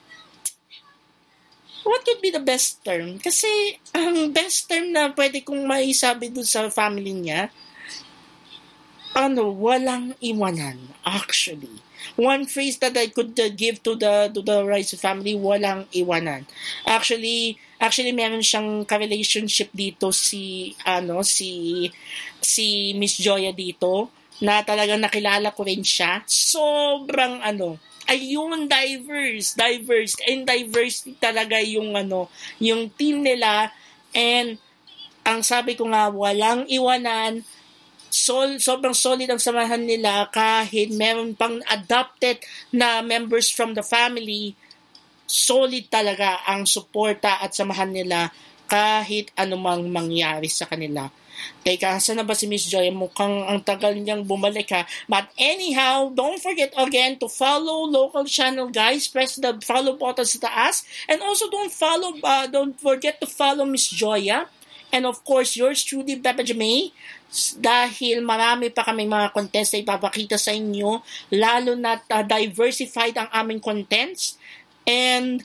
what would be the best term? Kasi ang best term na pwede kong maisabi dun sa family niya, ano, walang iwanan, actually. One phrase that I could uh, give to the to the Rice family, walang iwanan. Actually, actually meron siyang ka-relationship dito si ano si si Miss Joya dito na talagang nakilala ko rin siya. Sobrang ano, ayun diverse, diverse and diverse talaga yung ano, yung team nila and ang sabi ko nga walang iwanan sol, sobrang solid ang samahan nila kahit meron pang adopted na members from the family, solid talaga ang suporta at samahan nila kahit anumang mangyari sa kanila. Teka, saan na ba si Miss Joy? Mukhang ang tagal niyang bumalik ha. But anyhow, don't forget again to follow local channel guys. Press the follow button sa taas. And also don't follow, uh, don't forget to follow Miss Joya. And of course, yours truly, Beba Jamay dahil marami pa kaming mga contents na ipapakita sa inyo, lalo na uh, diversified ang aming contents. And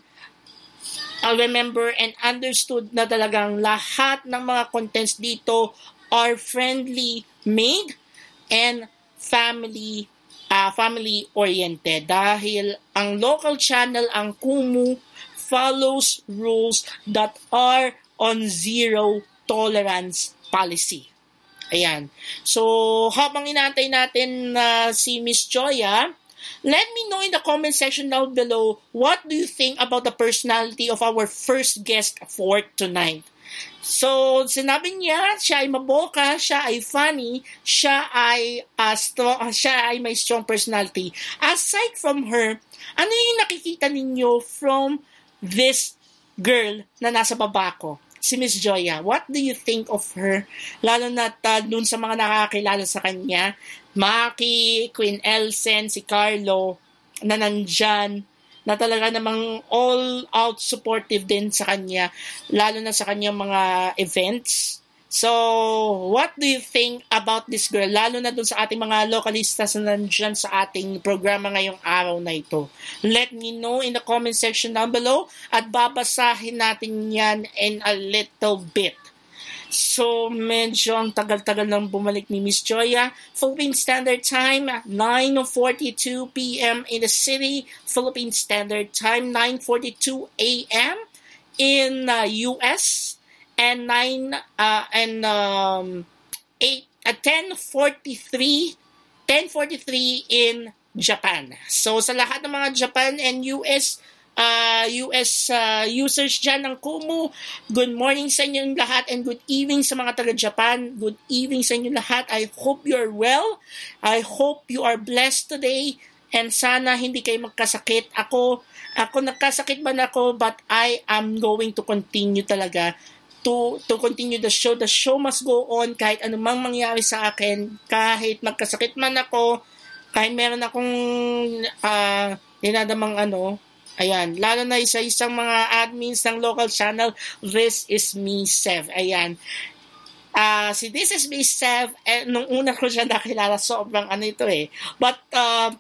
I remember and understood na talagang lahat ng mga contents dito are friendly made and family uh, family oriented dahil ang local channel ang Kumu follows rules that are on zero tolerance policy. Ayan. So, habang inaantay natin na uh, si Miss Joya, let me know in the comment section down below what do you think about the personality of our first guest for tonight. So, sinabi niya, siya ay maboka, siya ay funny, siya ay uh, strong, siya ay may strong personality. Aside from her, ano yung nakikita ninyo from this girl na nasa baba ko? si Miss Joya. What do you think of her? Lalo na uh, dun sa mga nakakilala sa kanya, Maki, Queen Elsen, si Carlo, na nandyan, na talaga namang all-out supportive din sa kanya, lalo na sa kanyang mga events So, what do you think about this girl? Lalo na dun sa ating mga localistas na nandyan sa ating programa ngayong araw na ito. Let me know in the comment section down below at babasahin natin yan in a little bit. So, medyo ang tagal-tagal nang bumalik ni Miss Joya. Philippine Standard Time, 9.42 p.m. in the city. Philippine Standard Time, 9.42 a.m. in uh, U.S and 9 uh, and um 8 uh, 1043 1043 in Japan. So sa lahat ng mga Japan and US uh, US uh, users dyan ng Kumu, good morning sa inyong lahat and good evening sa mga taga-Japan. Good evening sa inyong lahat. I hope you're well. I hope you are blessed today and sana hindi kayo magkasakit. Ako, ako nagkasakit man ako but I am going to continue talaga to to continue the show. The show must go on kahit anumang mangyari sa akin, kahit magkasakit man ako, kahit meron akong uh, dinadamang ano, ayan, lalo na isa-isang mga admins ng local channel, This is Me Sev. Ayan. Uh, si This is Me Sev, eh, nung una ko siya nakilala, sobrang ano ito eh. But, uh,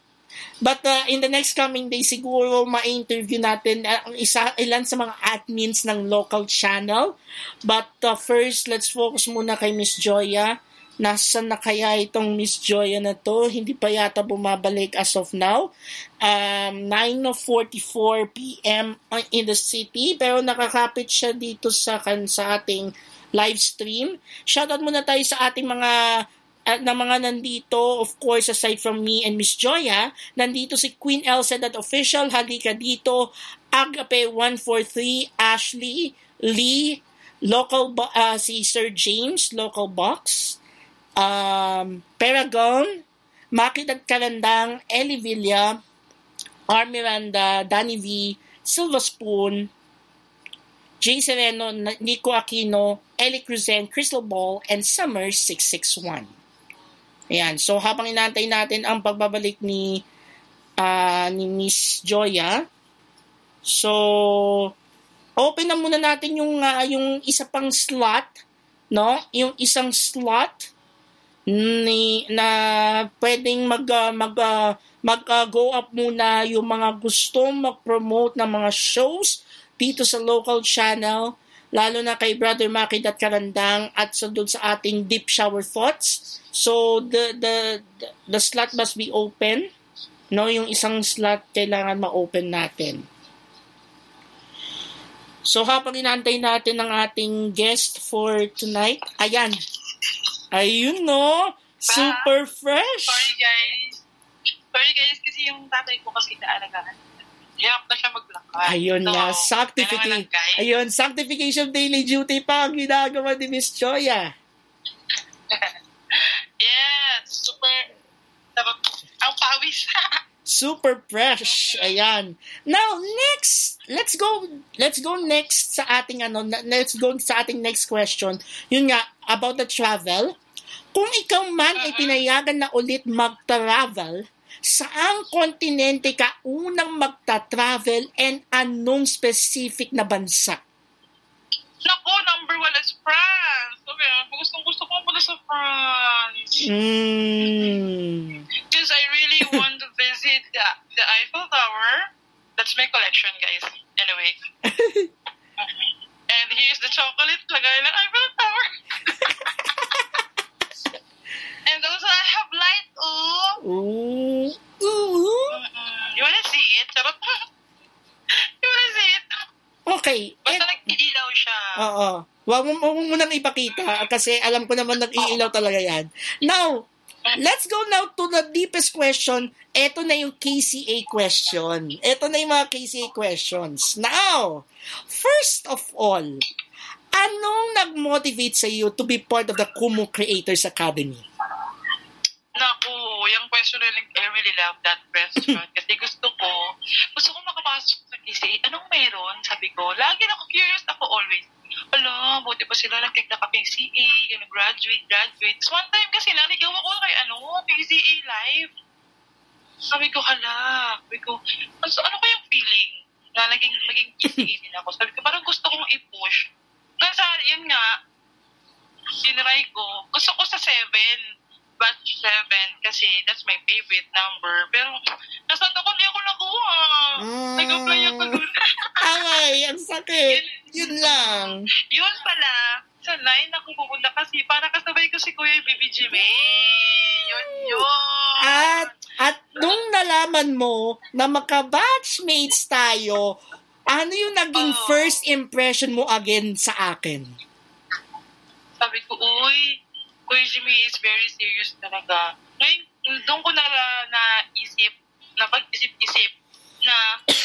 But uh, in the next coming days, siguro ma-interview natin uh, ang isa, ilan sa mga admins ng local channel. But uh, first, let's focus muna kay Miss Joya. Nasaan na kaya itong Miss Joya na to? Hindi pa yata bumabalik as of now. Um, 9.44 p.m. in the city. Pero nakakapit siya dito sa, kan, sa ating live stream. Shoutout muna tayo sa ating mga at ng mga nandito, of course, aside from me and Miss Joya, nandito si Queen Elsa that official, halika dito, Agape 143, Ashley, Lee, local uh, si Sir James, local box, um, Paragon, Makit at Kalandang, Ellie Villa, R. Miranda, Danny V, Silva Spoon, Jay Sereno, Nico Aquino, Ellie Cruzen, Crystal Ball, and Summer 661. Ayan. So, habang inaantay natin ang pagbabalik ni ah, ni Miss Joya. So, open na muna natin yung ah, yung isa pang slot, no? Yung isang slot ni na pwedeng mag ah, mag ah, mag ah, go up muna yung mga gustong mag-promote ng mga shows dito sa local channel lalo na kay Brother Makid at Karandang at sa doon sa ating Deep Shower Thoughts. So the the the, the slot must be open. No, yung isang slot kailangan ma-open natin. So habang inaantay natin ang ating guest for tonight, ayan. Ayun no, super fresh. Sorry guys. Sorry guys, kasi yung tatay ko kasi naalagaan. Hirap na siya maglakad. Ayun So, nga, sanctification. Ayun, sanctification daily duty pa ang ginagawa ni Miss Choya. Yes, super. Ang pawis. Super fresh. Ayan. Now, next, let's go, let's go next sa ating ano, let's go sa ating next question. Yun nga, about the travel. Kung ikaw man ay pinayagan na ulit mag-travel, saang kontinente ka unang magta-travel and anong specific na bansa? Naku, number one is France. Sabi, gustong gusto ko muna sa France. Mm. Because I really want to visit the, the Eiffel Tower. That's my collection, guys. Anyway. and here's the chocolate lagay ng Eiffel Tower. and also, I have light, oh. Ooh. Ooh. Mm-mm. You wanna see it? Charot. you wanna see it? Okay. Basta Et- nag-iilaw siya. Oo. Huwag mo, huwag mo nang ipakita kasi alam ko naman nag-iilaw talaga yan. Now, let's go now to the deepest question. Ito na yung KCA question. Ito na yung mga KCA questions. Now, first of all, anong nag-motivate sa iyo to be part of the Kumu Creators Academy? Naku, yung question I really love that question. kasi gusto ko, gusto ko makapasok sa kasi, anong meron? Sabi ko, lagi na ako curious ako always. Ala, buti pa sila nagkakaping CA, yung graduate, graduate. So one time kasi naligaw ako kay ano, PCA live. Sabi ko, hala, sabi ko, ano, ano kayang feeling na naging, maging PCA din ako? Sabi ko, parang gusto kong i-push. Kasi yun nga, sinry ko, gusto ko sa 7 batch 7 kasi that's my favorite number. Pero nasaan ako, hindi ako nakuha. Mm. Nag-apply ako dun. Ay, ang sakit. Yun lang. yun pala, sa 9 ako pupunta kasi para kasabay ko si Kuya BBG May. Yun yun. At, at nung nalaman mo na maka-batchmates tayo, ano yung naging Oo. first impression mo again sa akin? Sabi ko, uy, Kuya Jimmy is very serious talaga. Ngayon, doon ko na naisip, na pag-isip-isip, na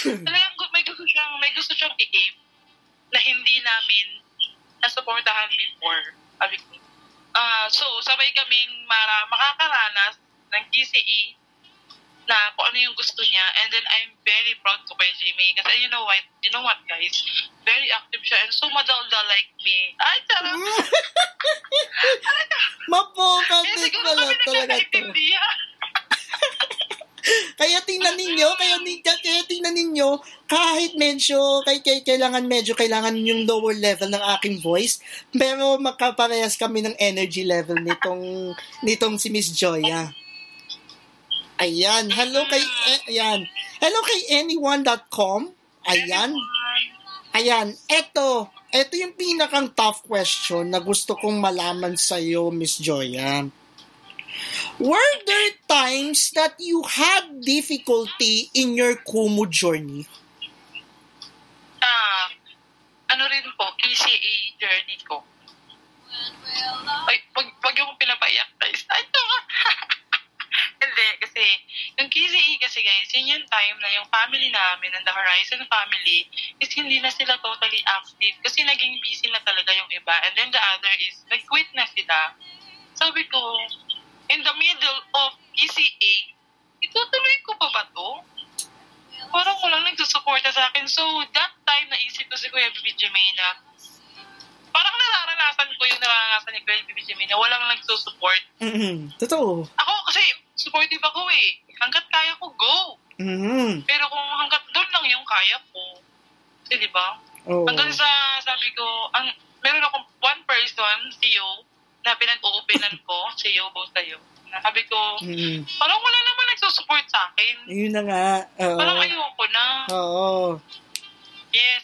talagang may gusto siyang, may gusto siyang i-aim na hindi namin nasuportahan before. Sabi ko. Ah, so, sabay kaming mara, makakaranas ng KCE na kung ano yung gusto niya. And then, I'm very proud to Kuya Jimmy. Kasi you know what, you know what guys? Very active siya and so madaldal like me. Ay, charot! Mapoka Eh, pala kami talaga to. Kaya tingnan ninyo, kaya, kaya tingnan ninyo, kahit medyo, kay, kay, kailangan medyo, kailangan yung lower level ng aking voice, pero magkaparehas kami ng energy level nitong, nitong si Miss Joya. Ayan, hello kay, eh, ayan, hello kay anyone.com, ayan, ayan, eto, eto yung pinakang tough question na gusto kong malaman sa'yo, Miss Joya. Were there times that you had difficulty in your Kumu journey? Ah, ano rin po, KCA journey ko. Ay, wag, wag yung pinapaiyak, guys. Ito Hindi, kasi yung KCE kasi guys, yun yung time na yung family namin and the Horizon family is hindi na sila totally active kasi naging busy na talaga yung iba. And then the other is, nag-quit na sila. Sabi ko, in the middle of KCA, itutuloy ko pa ba to? Parang walang nagsusuporta sa akin. So, that time, naisip ko si Kuya BBG May na parang nararanasan ko yung nararanasan ni Kuya BBG May na walang nagsusupport. Mm-hmm. Totoo. Ako kasi, supportive ako eh. Hanggat kaya ko, go. Mm. Pero kung hanggat doon lang yung kaya ko, kasi di ba? Oo. Hanggang sa sabi ko, ang meron akong one person, Yo, na pinag-uupinan ko, si Yo, both sa'yo. Sabi ko, Mm. parang wala naman nagsusupport sa akin. Yun na nga. Oo. Parang ayoko na. Oo. Yes.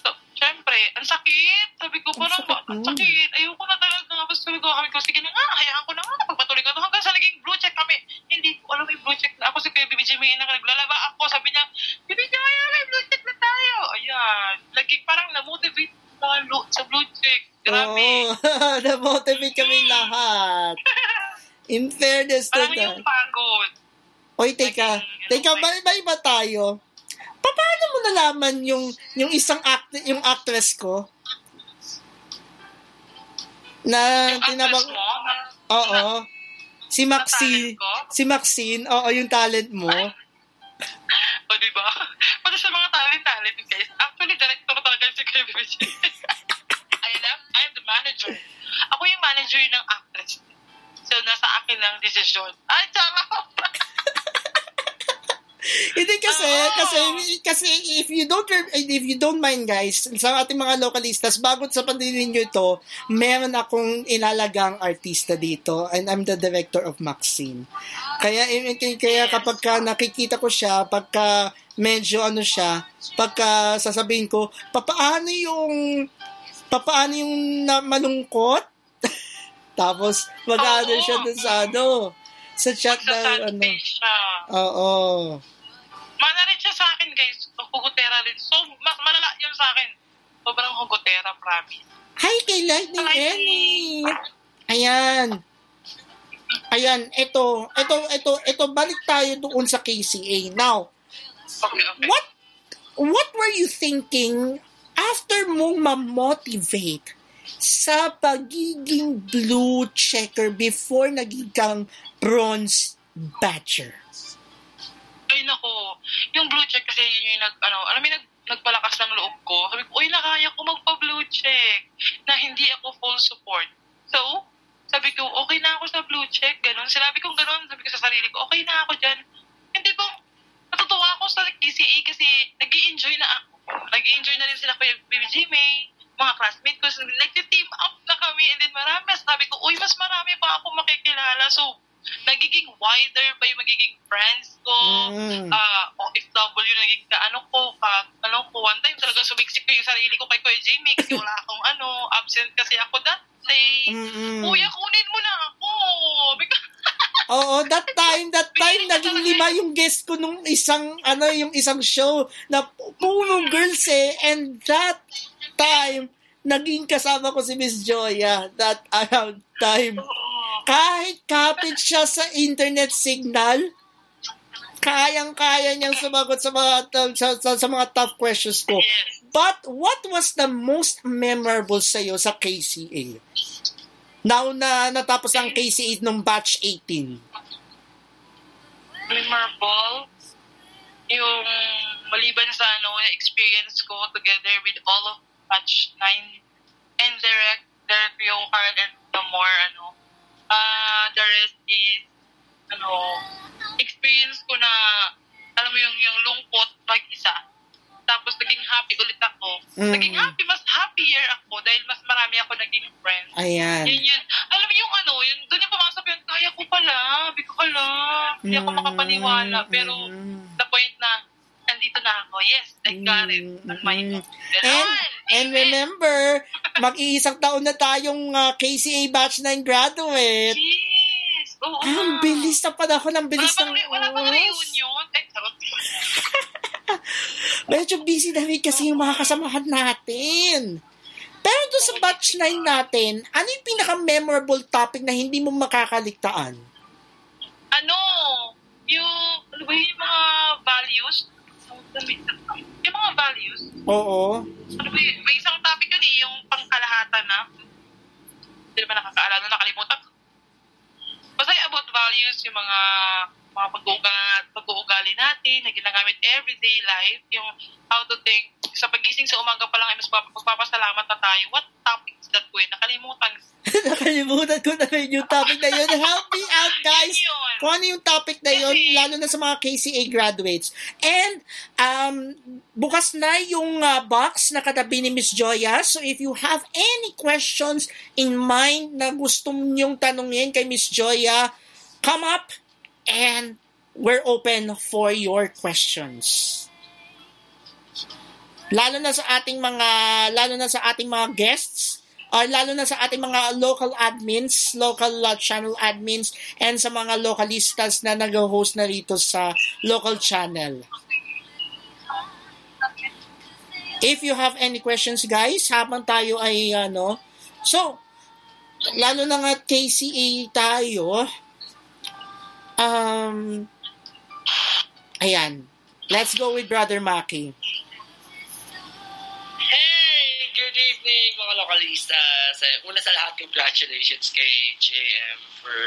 So, syempre, ang sakit. Sabi ko, Ang parang, sakit ang sakit. Ayoko na talaga. Tapos sabi ko, sabi ko, sige na nga, hayaan ko na nga. Pagpatuloy ko to. Hanggang sa naging blue check kami. Hindi ko alam may blue check na. Ako si Kuya Bibi Jimmy na naglalaba ako. Sabi niya, Bibi Jimmy, may blue check na tayo. Ayan. Laging parang na-motivate sa, lu- sa blue check. Grabe. Oo. Na-motivate kami lahat. In fairness to Parang that. yung pagod. Oy, teka. Naging, Teka, ano, ba, ba iba tayo? Pa- Paano mo nalaman yung yung isang act yung actress ko? Na Yung tinabang mo, Oo. Si Maxine. Si Maxine, oo, yung talent mo. o diba? Pati sa mga talent-talent, guys. Actually, director talaga si Kuya Bibi Manager. Ako yung manager ng actress. So, nasa akin lang decision. Ay, charot! Hindi kasi, Oo. kasi, kasi if you don't, if you don't mind guys, sa ating mga localistas, bago sa pandinig nyo ito, meron akong ilalagang artista dito and I'm the director of Maxine. Kaya, eh, eh, kaya kapag ka nakikita ko siya, pagka medyo ano siya, pagka sasabihin ko, papaano yung, papaano yung na, malungkot? Tapos, mag-ano siya dun sa ano, sa chat na, ano, siya. oo. Mana rin siya sa akin, guys. Hugotera rin. So, mas malala yun sa akin. Sobrang hugotera, promise. Hi kay Lightning Hi. Ellie! Ayan. Ayan, ito, ito, ito, ito, balik tayo doon sa KCA. Now, Okay, okay. what, what were you thinking after mong ma-motivate sa pagiging blue checker before naging bronze badger? ay nako, yung blue check kasi yun yung nag, ano, alam mo nag, nagpalakas ng loob ko. Sabi ko, uy, nakaya ko magpa-blue check na hindi ako full support. So, sabi ko, okay na ako sa blue check, ganun. Sinabi ko ganun, sabi ko sa sarili ko, okay na ako dyan. Hindi ko, natutuwa ako sa KCA kasi nag enjoy na ako. Nag-enjoy na rin sila kuya Baby Jimmy, mga classmates ko, nag-team up na kami, and then marami, sabi ko, uy, mas marami pa ako makikilala. So, nagiging wider pa yung magiging friends ko, Mm. ah OFW naging ka, ano ko, ka, ano ko, one time talaga sumiksik ko yung sarili ko kay Kuya Jimmy kasi wala akong ano, absent kasi ako that day. Mm-mm. Kuya, kunin mo na ako. Because, Oo, that time, that time, naging lima yung guest ko nung isang, ano, yung isang show na puro girls eh. And that time, naging kasama ko si Miss Joya. That around time. Kahit kapit siya sa internet signal, kayang-kaya niyang sumagot sa mga, sa, sa, sa mga tough questions ko. But what was the most memorable sa'yo sa KCA? Now na natapos ang KCA nung batch 18. memorable. Yung maliban sa ano, experience ko together with all of batch 9 and direct direct yung hard and the more ano. Uh, the rest is ano experience ko na alam mo yung yung lungkot mag-isa tapos naging happy ulit ako Mm. naging happy mas happier ako dahil mas marami ako naging friends Ayan. yun yun. Alam mo yung ano, yun, doon yung pumasok yun, kaya ko pala, sabi ko pala, hindi ako makapaniwala. Pero, Mm. the point na, andito na ako, yes, I got it. My Mm. own. And, and remember, mag-iisang taon na tayong uh, KCA batch 9 graduate. Yes. Oo. Ang bilis na panahon, ang Wala bilis bang, ng re- wala oras. reunion? Eh, charot. Medyo busy na rin kasi yung mga kasamahan natin. Pero doon sa batch 9 natin, ano yung pinaka-memorable topic na hindi mo makakaligtaan? Ano, yung, ano yung mga values? Yung mga values, Oo. ano ba yun? May isang topic yun eh, yung pangkalahatan na. Hindi naman nakakaalala, nakalimutan. Basta yung about values, yung mga mga pag-uugali, pag-uugali natin na ginagamit everyday life, yung how to think, sa pagising sa umaga pa lang ay mas pap- magpapasalamat na tayo. What topic is that po? Nakalimutan. Nakalimutan ko na rin yung topic na yun. Help me out, guys! Yun. Kung ano yung topic na yun, Kasi- lalo na sa mga KCA graduates. And, um, bukas na yung uh, box na katabi ni Miss Joya. So, if you have any questions in mind na gusto nyong tanungin kay Miss Joya, come up and we're open for your questions. Lalo na sa ating mga lalo na sa ating mga guests or lalo na sa ating mga local admins, local uh, channel admins, and sa mga localistas na nag-host na rito sa local channel. If you have any questions, guys, habang tayo ay ano, so, lalo na nga KCA tayo, um, ayan, let's go with Brother Maki. Hey! Good evening mga lokalistas! Eh, Una sa lahat, congratulations kay JM for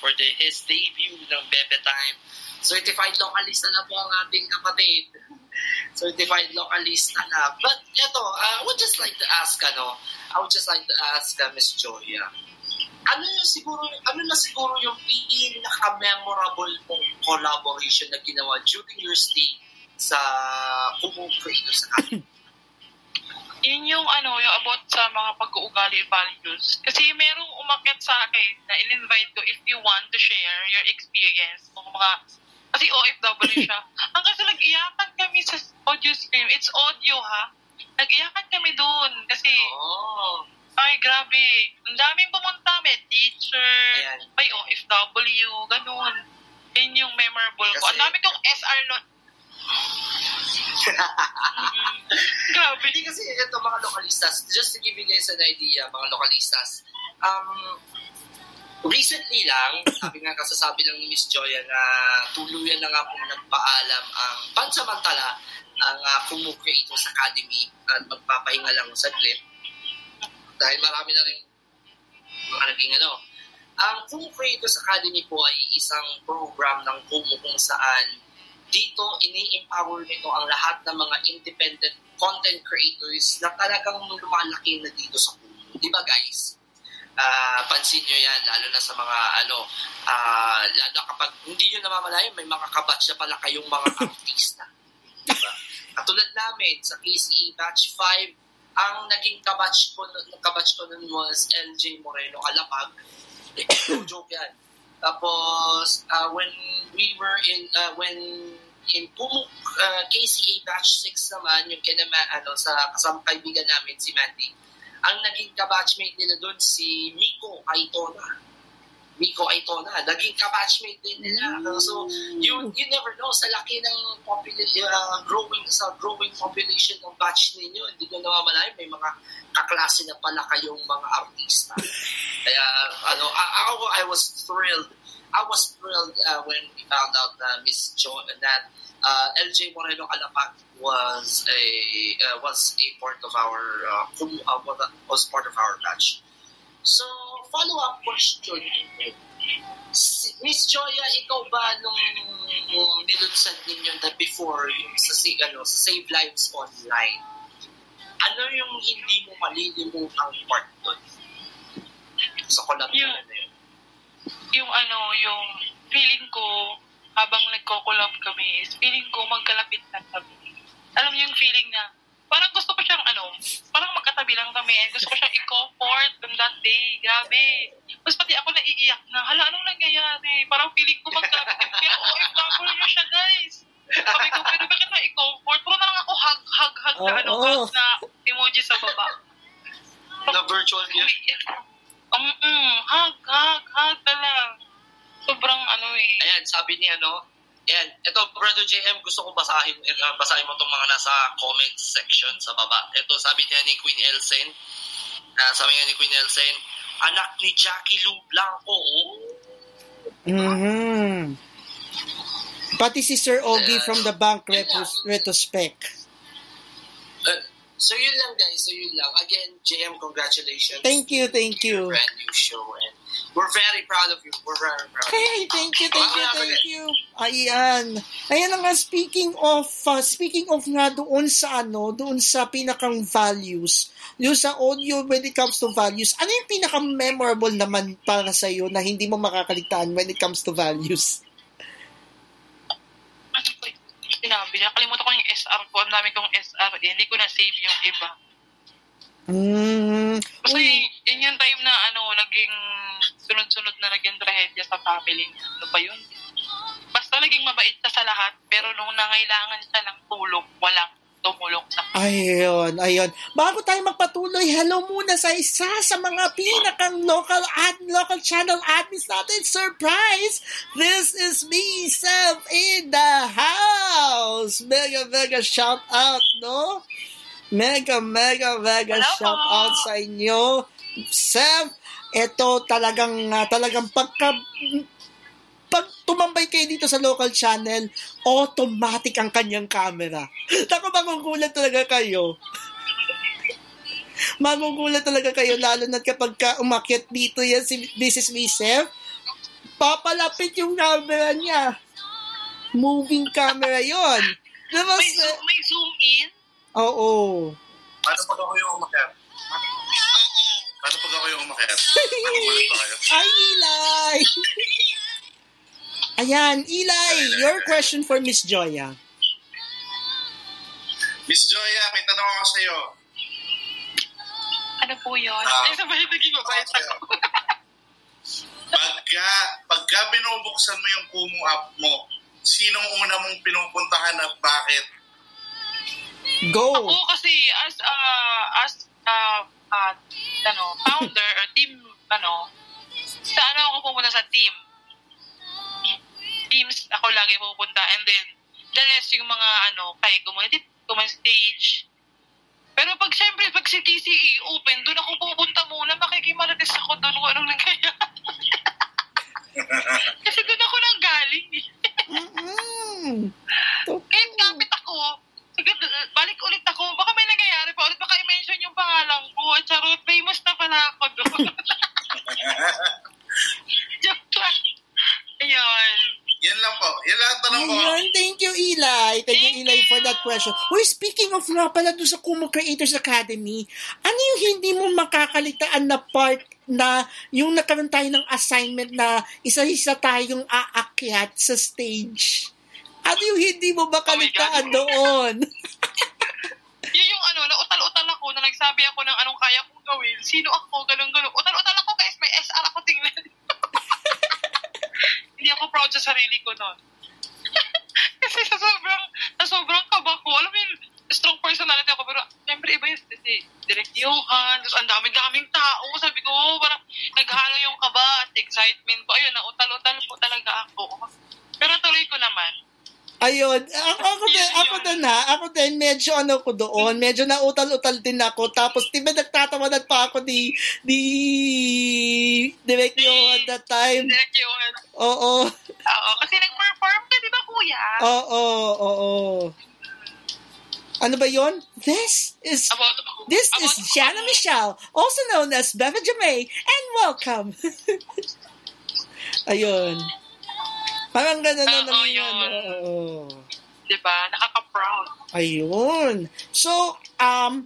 for the, his debut ng Bebe Time. Certified localista na po ang ating kapatid. Certified localista na. But ito, uh, I would just like to ask, ano, I would just like to ask uh, Miss Joya, ano yung siguro, ano na siguro yung pinaka-memorable mong collaboration na ginawa during your stay sa Kumu Creators Academy? Yun yung ano, yung about sa mga pag-uugali values. Kasi merong umakyat sa akin na in-invite ko if you want to share your experience. Kung mga, kasi OFW siya. Hanggang sa nag-iyakan kami sa audio stream. It's audio ha. Nag-iyakan kami doon. Kasi, Oh. Ay grabe. Ang daming pumunta. May teacher, Ayan. may OFW, ganun. Yun yung memorable ko. Kasi- Ang dami kong SR nun. Mm. Grabe. Hindi kasi ito mga lokalistas, just to give you guys an idea, mga lokalistas, um, recently lang, sabi nga kasasabi lang ni Miss Joya na tuluyan na nga pong nagpaalam ang pansamantala ang uh, Kumu Creators Academy at magpapahinga lang saglit dahil marami na rin mga naging ano. Ang Kumu Creators Academy po ay isang program ng Kumu kung saan dito ini-empower nito ang lahat ng mga independent content creators na talagang lumalaki na dito sa Kumu. Di ba guys? Ah, pansin nyo yan, lalo na sa mga ano, ah, lalo na kapag hindi nyo namamalayan, may mga kabatch na pala kayong mga artista. Diba? Katulad namin, sa PCE Batch 5, ang naging kabatch ko, kabatch ko nun was LJ Moreno Alapag. no joke yan. Tapos, uh, when we were in, uh, when in Pumuk, uh, KCA Batch 6 naman, yung kinama, ano, sa kasama kaibigan namin, si Mandy, ang naging kabatchmate nila doon si Miko Aitona. Miko Aitona, naging kabatchmate din nila. So, you you never know sa laki ng population uh, growing sa growing population ng batch ninyo, hindi ko namamalayan may mga kaklase na pala kayong mga artista. Kaya ano, ako I was thrilled. I was thrilled uh, when we found out na Miss Jo that uh, LJ Moreno Alapac was a uh, was a part of our uh, uh, was part of our batch. So, follow-up question. Si- Miss Joya, ikaw ba nung nilunsad ninyo na before yung sa, si- ano, sa Save Lives Online, ano yung hindi mo malilimutang part doon? Sa collab Yung- na yun. yung ano, yung feeling ko habang nagko-collab kami is feeling ko magkalapit lang kami. Alam mo yung feeling na parang gusto ko siyang ano, parang magkatabi lang kami and gusto ko siyang i-comfort on that day. Grabe. Tapos pati ako naiiyak na, hala, anong nangyayari? Parang feeling ko magkalapit. Pero OFW niya siya, guys. Sabi ko, pwede ba kita i-comfort? Puro na lang ako hug, hug, hug na ano, Oo. hug na emoji sa baba. Na virtual gift. Um, mm, hug, hug, hug na lang. Sobrang ano eh. Ayan, sabi ni ano, ayan, ito, Brother JM, gusto kong basahin, uh, basahin mo itong mga nasa comment section sa baba. Ito, sabi niya ni Queen Elsen, uh, sabi niya ni Queen Elsen, anak ni Jackie Lou Blanco, oh. Mhm. Pati si Sir Ogie Yeah. from the bank retros- retrospect. Uh, so yun lang guys, so yun lang. Again, JM, congratulations. Thank you, thank you. Brand new show and we're very proud of you. We're very proud. Hey, thank you, thank you, thank you. Ayan. Ayan na nga, speaking of, uh, speaking of nga doon sa ano, doon sa pinakang values, yung sa audio when it comes to values, ano yung pinaka-memorable naman para sa iyo na hindi mo makakaligtaan when it comes to values? Ano ko yung sinabi? Nakalimutan ko yung SR ko. Ang dami kong SR eh. Hindi ko na-save yung iba. Mm. Kasi yun yung time na ano, naging sunod-sunod na naging trahedya sa family niya. Ano ba yun? Basta naging mabait siya sa lahat, pero nung nangailangan siya ng tulong, walang tumulong sa Ayun, ayun. Bago tayo magpatuloy, hello muna sa isa sa mga pinakang local ad local channel admins natin. Surprise! This is me, Seth, in the house! Mega, mega shout out, no? Mega, mega, mega Hello shout po. out sa inyo. Seth, ito talagang, ah, talagang pagka, pag tumambay kayo dito sa local channel, automatic ang kanyang camera. Naku, magugulat talaga kayo. Magugulat talaga kayo, lalo na kapag ka umakyat dito yan si This is me, Seth. Papalapit yung camera niya. Moving camera yon. Diba, May, zoom, may zoom in? Oo. Paano pag ako yung umakyat? Paano pag ako yung umakyat? Magugulat ba kayo? Ay, Eli! Ayan, Eli, your question for Miss Joya. Miss Joya, may tanong ako sa'yo. Ano po yun? Ah. Ay, sabay naging mabait ako. Pagka, pagka binubuksan mo yung Kumu app mo, sinong una mong pinupuntahan at bakit? Go! Ako kasi as uh, as uh, uh, ano, founder or team ano, sa ano ako pumunta sa team. Teams ako lagi pupunta and then the rest yung mga ano, kay community, common stage. Pero pag syempre, pag si TCE open, doon ako pupunta muna, makikimarates ako doon kung anong nangyayari. Kasi doon ako nang galing. eh. Mm-mm. Kahit kapit ako, sige, d- balik ulit ako, baka may nangyayari pa ulit, baka i-mention yung pangalan ko, at charot, famous na pala ako doon. Joke lang. Ayun. Yan lang po. Yan lang ang tanong ko. Ayan, thank you, Eli. Thank you, Thank Eli, for you. that question. Uy, speaking of nga pala doon sa Kumu Creators Academy, ano yung hindi mo makakalitaan na part na yung nagkaroon tayo ng assignment na isa-isa tayong aakyat sa stage? Ano yung hindi mo makalitaan Oh doon? Yun yung ano, nautal-utal ako na nagsabi ako ng anong kaya kong gawin. Sino ako, ganun-ganun. Utal-utal ako guys, may SR ako tingnan. Hindi ako proud sa sarili ko noon. kasi sa sobrang, sa sobrang kaba ko, alam mo yun, strong personality ako, pero siyempre iba yun, kasi direct Johan, tapos ang daming-daming tao, sabi ko, oh, parang naghalo yung kaba at excitement ko, ayun, nautal-utal po talaga ako. Pero tuloy ko naman. Ayun, ako, ako din, ako din ha, ako din, medyo ano ko doon, medyo nautal-utal din ako, tapos di ba nagtatawanan pa ako ni, ni, Direk at that time, Direct Johan. oo, Oo, kasi nag-perform ka, di ba, kuya? oo, oo, ano ba yon? This is, About, this about, is Jana Michelle, also known as Beva Jamay, and welcome! Ayun. Parang gano'n na Oo, naman yun. Oo. Di ba? Nakaka-proud. Ayun. So, um,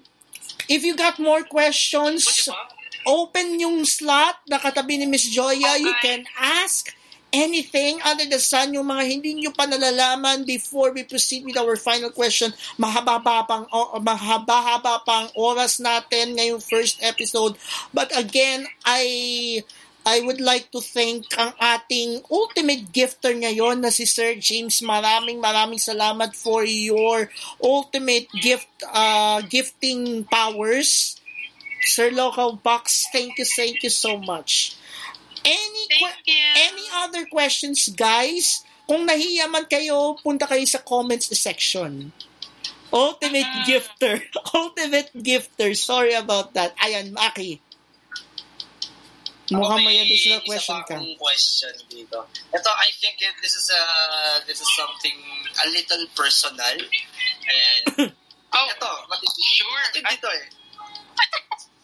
if you got more questions, O, di ba? open yung slot na katabi ni Miss Joya. You Okay. can ask anything under the sun. Yung mga hindi nyo pa nalalaman before we proceed with our final question. Mahaba-haba pang, o- mahaba-haba pang oras natin ngayong first episode. But again, I... I would like to thank ang ating ultimate gifter ngayon na si Sir James. Maraming maraming salamat for your ultimate gift uh, gifting powers. Sir Local Box, thank you, thank you so much. Any que- any other questions, guys? Kung nahiya man kayo, punta kayo sa comments section. Ultimate Ah. gifter. Ultimate gifter. Sorry about that. Ayan, Maki. Mukhang may additional question ka. question dito. Ito, I think it, this is a this is something a little personal. And Oh, ito, matindi. Sure. Matindi to eh.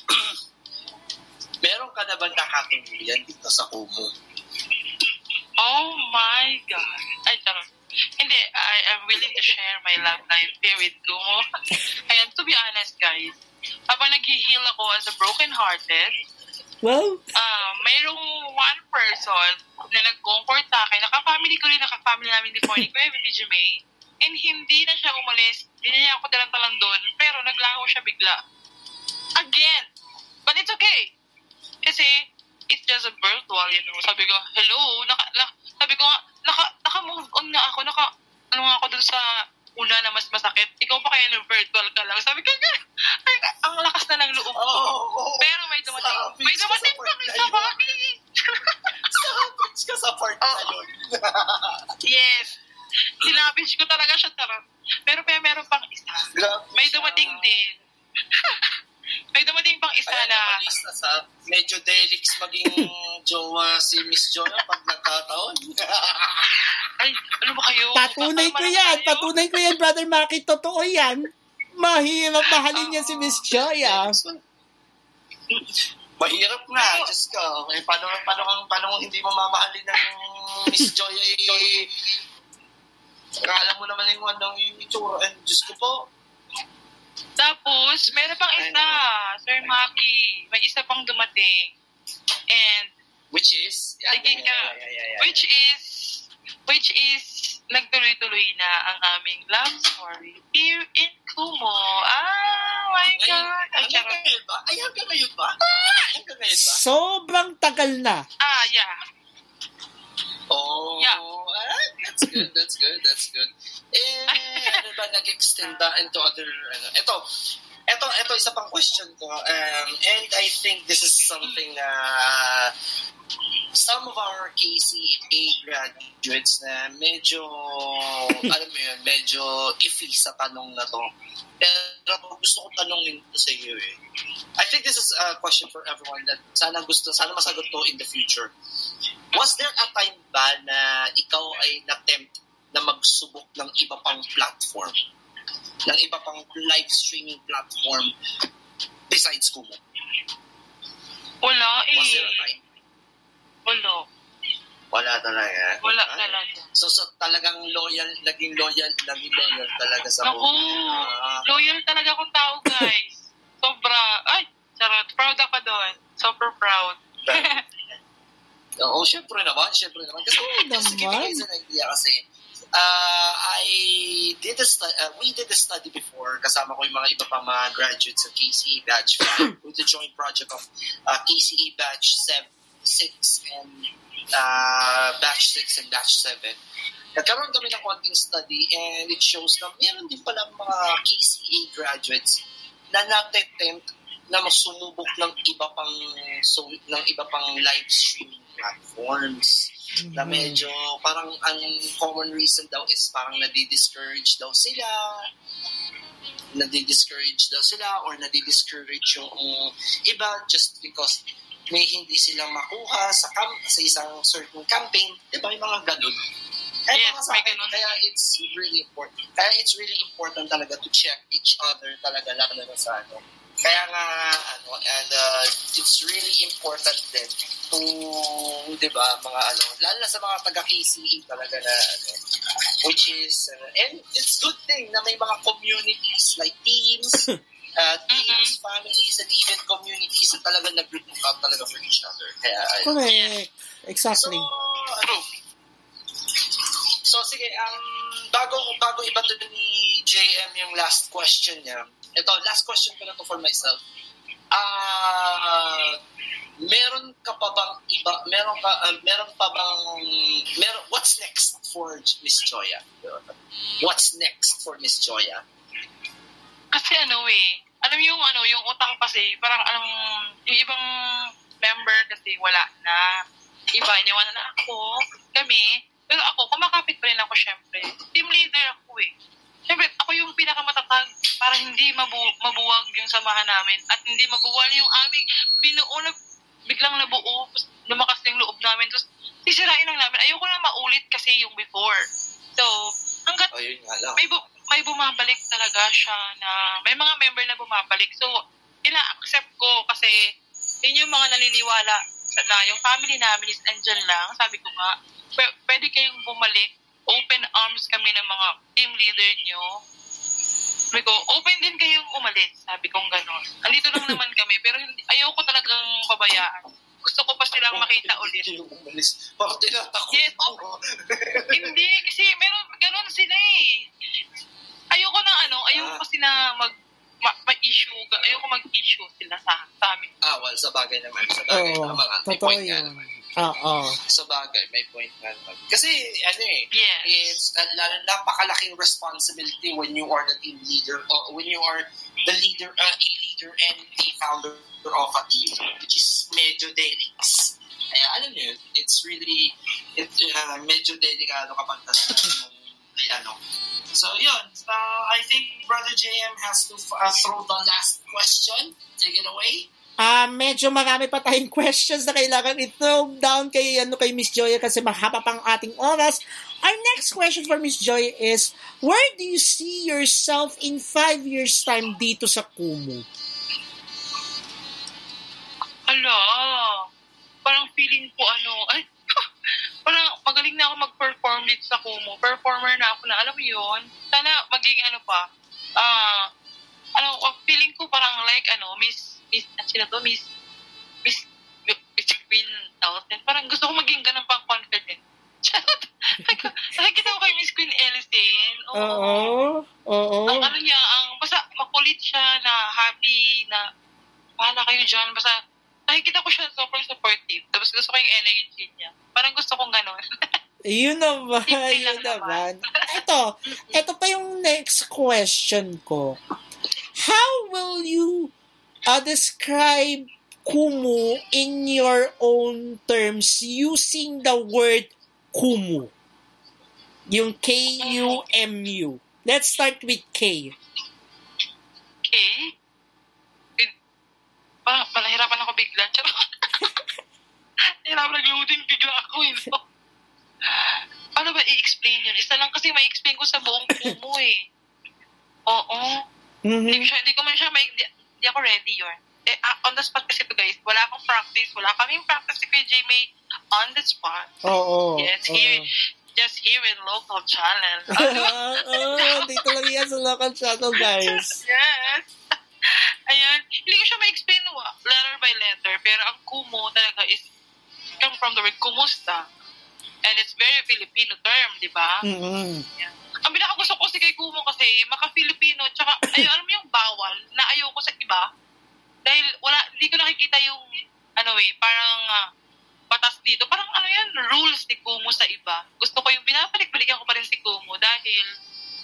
meron ka na ba nakatuluyan dito sa Kumu? Oh my God. Ay, charot. Hindi, I am willing to share my love life here with Kumo. Ayan, to be honest, guys, habang nag-heal ako as a broken-hearted, Well, ah mayroong one person na nag-comfort sa akin. Naka-family ko rin, naka-family namin ni Pony ko, Evie May. And hindi na siya umalis. Hindi niya ako talang doon. Pero naglaho siya bigla. Again. But it's okay. Kasi, it's just a virtual, you know. Sabi ko, hello, naka, na, sabi ko nga, naka, naka-move on na ako, naka, ano nga ako dun sa una na mas masakit. Ikaw pa kaya ng virtual ka lang. Sabi ko, ay, ang lakas na ng loob ko. Pero may dumating, Savage may sa dumating pa na isa yun. ba? Savage ka sa part na Oo. yun. yes. Sinabage ko talaga siya tarap. Pero may meron pang isa. Grabe May siya. dumating din. may dumating pang isa Ayan, na, nakalista sa medyo delix maging jowa si Miss Jonah pag nagkataon. Ay, ano ba kayo? patunay ko yan. tayo? Patunay ko yan, Brother Maki. Totoo yan. Mahirap mahalin niya si Miss Joya. Mahirap nga, Diyos ko. Eh, paano, paano, paano kung hindi mo mamahalin ng Miss Joy eh, Akala mo naman yung anong yung itsura. And Diyos ko po. Tapos, meron pang isa, Sir Maki. May isa pang dumating. And, Which is? Sige yan, nga. yan, yan, yan, yan. which is, which is, nagtuloy-tuloy na ang aming love story here in Kumo. Ah, my God. Ay, hanggang ngayon ba? Ay, hanggang ngayon ba? Hanggang ngayon ba? Sobrang tagal na. Ah, yeah. Oh, Yeah. ah, that's good, that's good, that's good. Eh, ano ba, nag-extend ba into other, ano, ito, ito, ito, isa pang question ko, um, and I think this is something na some of our KCA graduates na medyo, alam mo yun, medyo iffy sa tanong na to. Pero gusto ko tanongin to sa iyo eh. I think this is a question for everyone that sana gusto, sana masagot to in the future. Was there a time ba na ikaw ay na-tempt na magsubok ng iba pang platform? Ng iba pang live streaming platform besides Kumu? Wala eh. Was there a time? Wala. Wala talaga. Wala Ah, talaga. So, so talagang loyal, naging loyal, naging loyal talaga sa Naku, Kumu. Ah, loyal talaga akong tao, guys. Sobra. Ay, charot. Proud ako doon. Super proud. Oo, syempre naman, syempre naman. Kasi, Oo just to give you guys an idea kasi, uh, I did a stu- uh, we did a study before, kasama ko yung mga iba pang mga graduates sa KCA Batch 5 with the joint project of uh, KCA Batch 7, 6 and uh, Batch 6 and Batch 7. Nagkaroon kami ng konting study and it shows na meron din pala mga KCA graduates na natetempt na masumubok ng iba pang so, ng iba pang live streaming platforms na medyo parang ang common reason daw is parang nadi-discourage daw sila. Nadi-discourage daw sila or nadi-discourage yung iba just because may hindi silang makuha sa cam- sa isang certain campaign. Di ba? Yung mga ganun. Kaya Yes, mga sa may akin, ganun. kaya it's really important kaya it's really important talaga to check each other talaga lalo na sa ano kaya nga, ano, and uh, it's really important din to, di ba, mga ano, lalo na sa mga taga-KCE talaga na, ano, which is, uh, and it's good thing na may mga communities like teams, uh, teams, families, and even communities na talaga nag-look out talaga for each other. Kaya. Correct. So, Exactly. ano, so sige, um, bago, bago iba to ni JM yung last question niya, ito, last question ko na to for myself. Ah, meron ka pa bang iba, meron ka, ah, meron pa bang, meron, what's next for Miss Joya? What's next for Miss Joya? Kasi ano eh, alam yung ano, yung utak ko kasi, parang anong, yung ibang member kasi wala na. Iba, iniwanan na ako, kami. Pero ako, kumakapit pa rin ako syempre. Team leader ako eh. Syempre, ako yung pinakamatatag para hindi mabu- mabuwag yung samahan namin at hindi mabuwal yung aming binuo na biglang nabuo, lumakas yung loob namin, tapos sisirain lang namin. Ayoko na maulit kasi yung before. So, hanggat O, yun may bu- may bumabalik talaga siya na may mga member na bumabalik. So, ina-accept ko kasi yun yung mga naniniwala na yung family namin is andyan lang. Sabi ko nga, "Pw- pwede kayong bumalik. Open arms kami ng mga team leader nyo. Sabi ko, open din kayong umalis. Sabi kong gano'n. Andito lang naman kami, pero hindi, ayoko talagang pabayaan. Gusto ko pa silang makita ulit. Yung umalis. Bakit tinatakot Yes, mo? Hindi, kasi meron, ganun sila eh. Ayoko na ano, ayoko Ah. kasi na mag, ma, ma-issue, ayoko mag-issue sila sa, sa amin. Ah, well, sa bagay naman. Sa bagay Oo, tama nga. May point nga naman. Oo. Sa bagay, may point naman. Kasi, ano eh, Yes. it's uh, la- napakalaking responsibility when you are the team leader or when you are the leader, uh, a leader and a founder of a team, which is medyo delicate. Kaya alam yun, it's really, it, uh, medyo delikado kapag mo ay ano. So, yun. Uh, I think Brother JM has to uh, throw the last question. Take it away. Ah, medyo marami pa tayong questions na kailangan i-throw down kay ano kay Miss Joy kasi mahaba pang ating oras. Our next question for Miss Joy is, where do you see yourself in five years time dito sa Kumu? Ala, parang feeling ko ano, ay, parang magaling na ako mag-perform dito sa Kumu. Performer na ako na, alam mo yun, sana maging ano pa, ah, ano, feeling ko parang like, ano, Miss, Miss, ano sila to, Miss, Miss, Miss Queen Thousand. Parang gusto ko maging ganun pang confident. Charot. Nakikita ko kay Miss Queen Ellison. Oo. Oo. Ang ano niya, ang basta makulit siya na happy na bahala kayo dyan. Basta nakikita ko siya super supportive. Tapos gusto ko yung energy niya. Parang gusto kong gano'n. Yun naman, yun naman. Ito, ito pa yung next question ko. How will you uh, describe Kumu in your own terms using the word Kumu? Yung K-U-M-U. Let's start with K. Good. Pa, malahirapan ako bigla. Charot. Hirapan nag-loading bigla ako eh. no? Paano ba i-explain yun? Isa lang kasi ma-explain ko sa buong Kumu eh. Oo. Hindi, Mhm. ko siya, hindi ko man siya, may, hindi, ako ready yun. Eh, ah, on the spot kasi to guys, wala akong practice, wala kaming practice si Kuya Jamie on the spot. Oo. yes, oo. here, just here in local channel. Oo, dito lang yan sa local channel, guys. yes. Ayan, hindi ko siya ma-explain letter by letter, pero ang kumo talaga is come from the word kumusta. And it's very Filipino term, di ba? Mhm. Yan. Ang pinaka gusto ko si kay Kumo kasi maka-Filipino tsaka ay alam mo yung bawal na ayoko sa iba? Dahil wala hindi ko nakikita yung ano eh parang ah, batas dito. Parang ano yan rules ni Kumo sa iba. Gusto ko yung pinapalik-balikan ko pa rin si Kumo dahil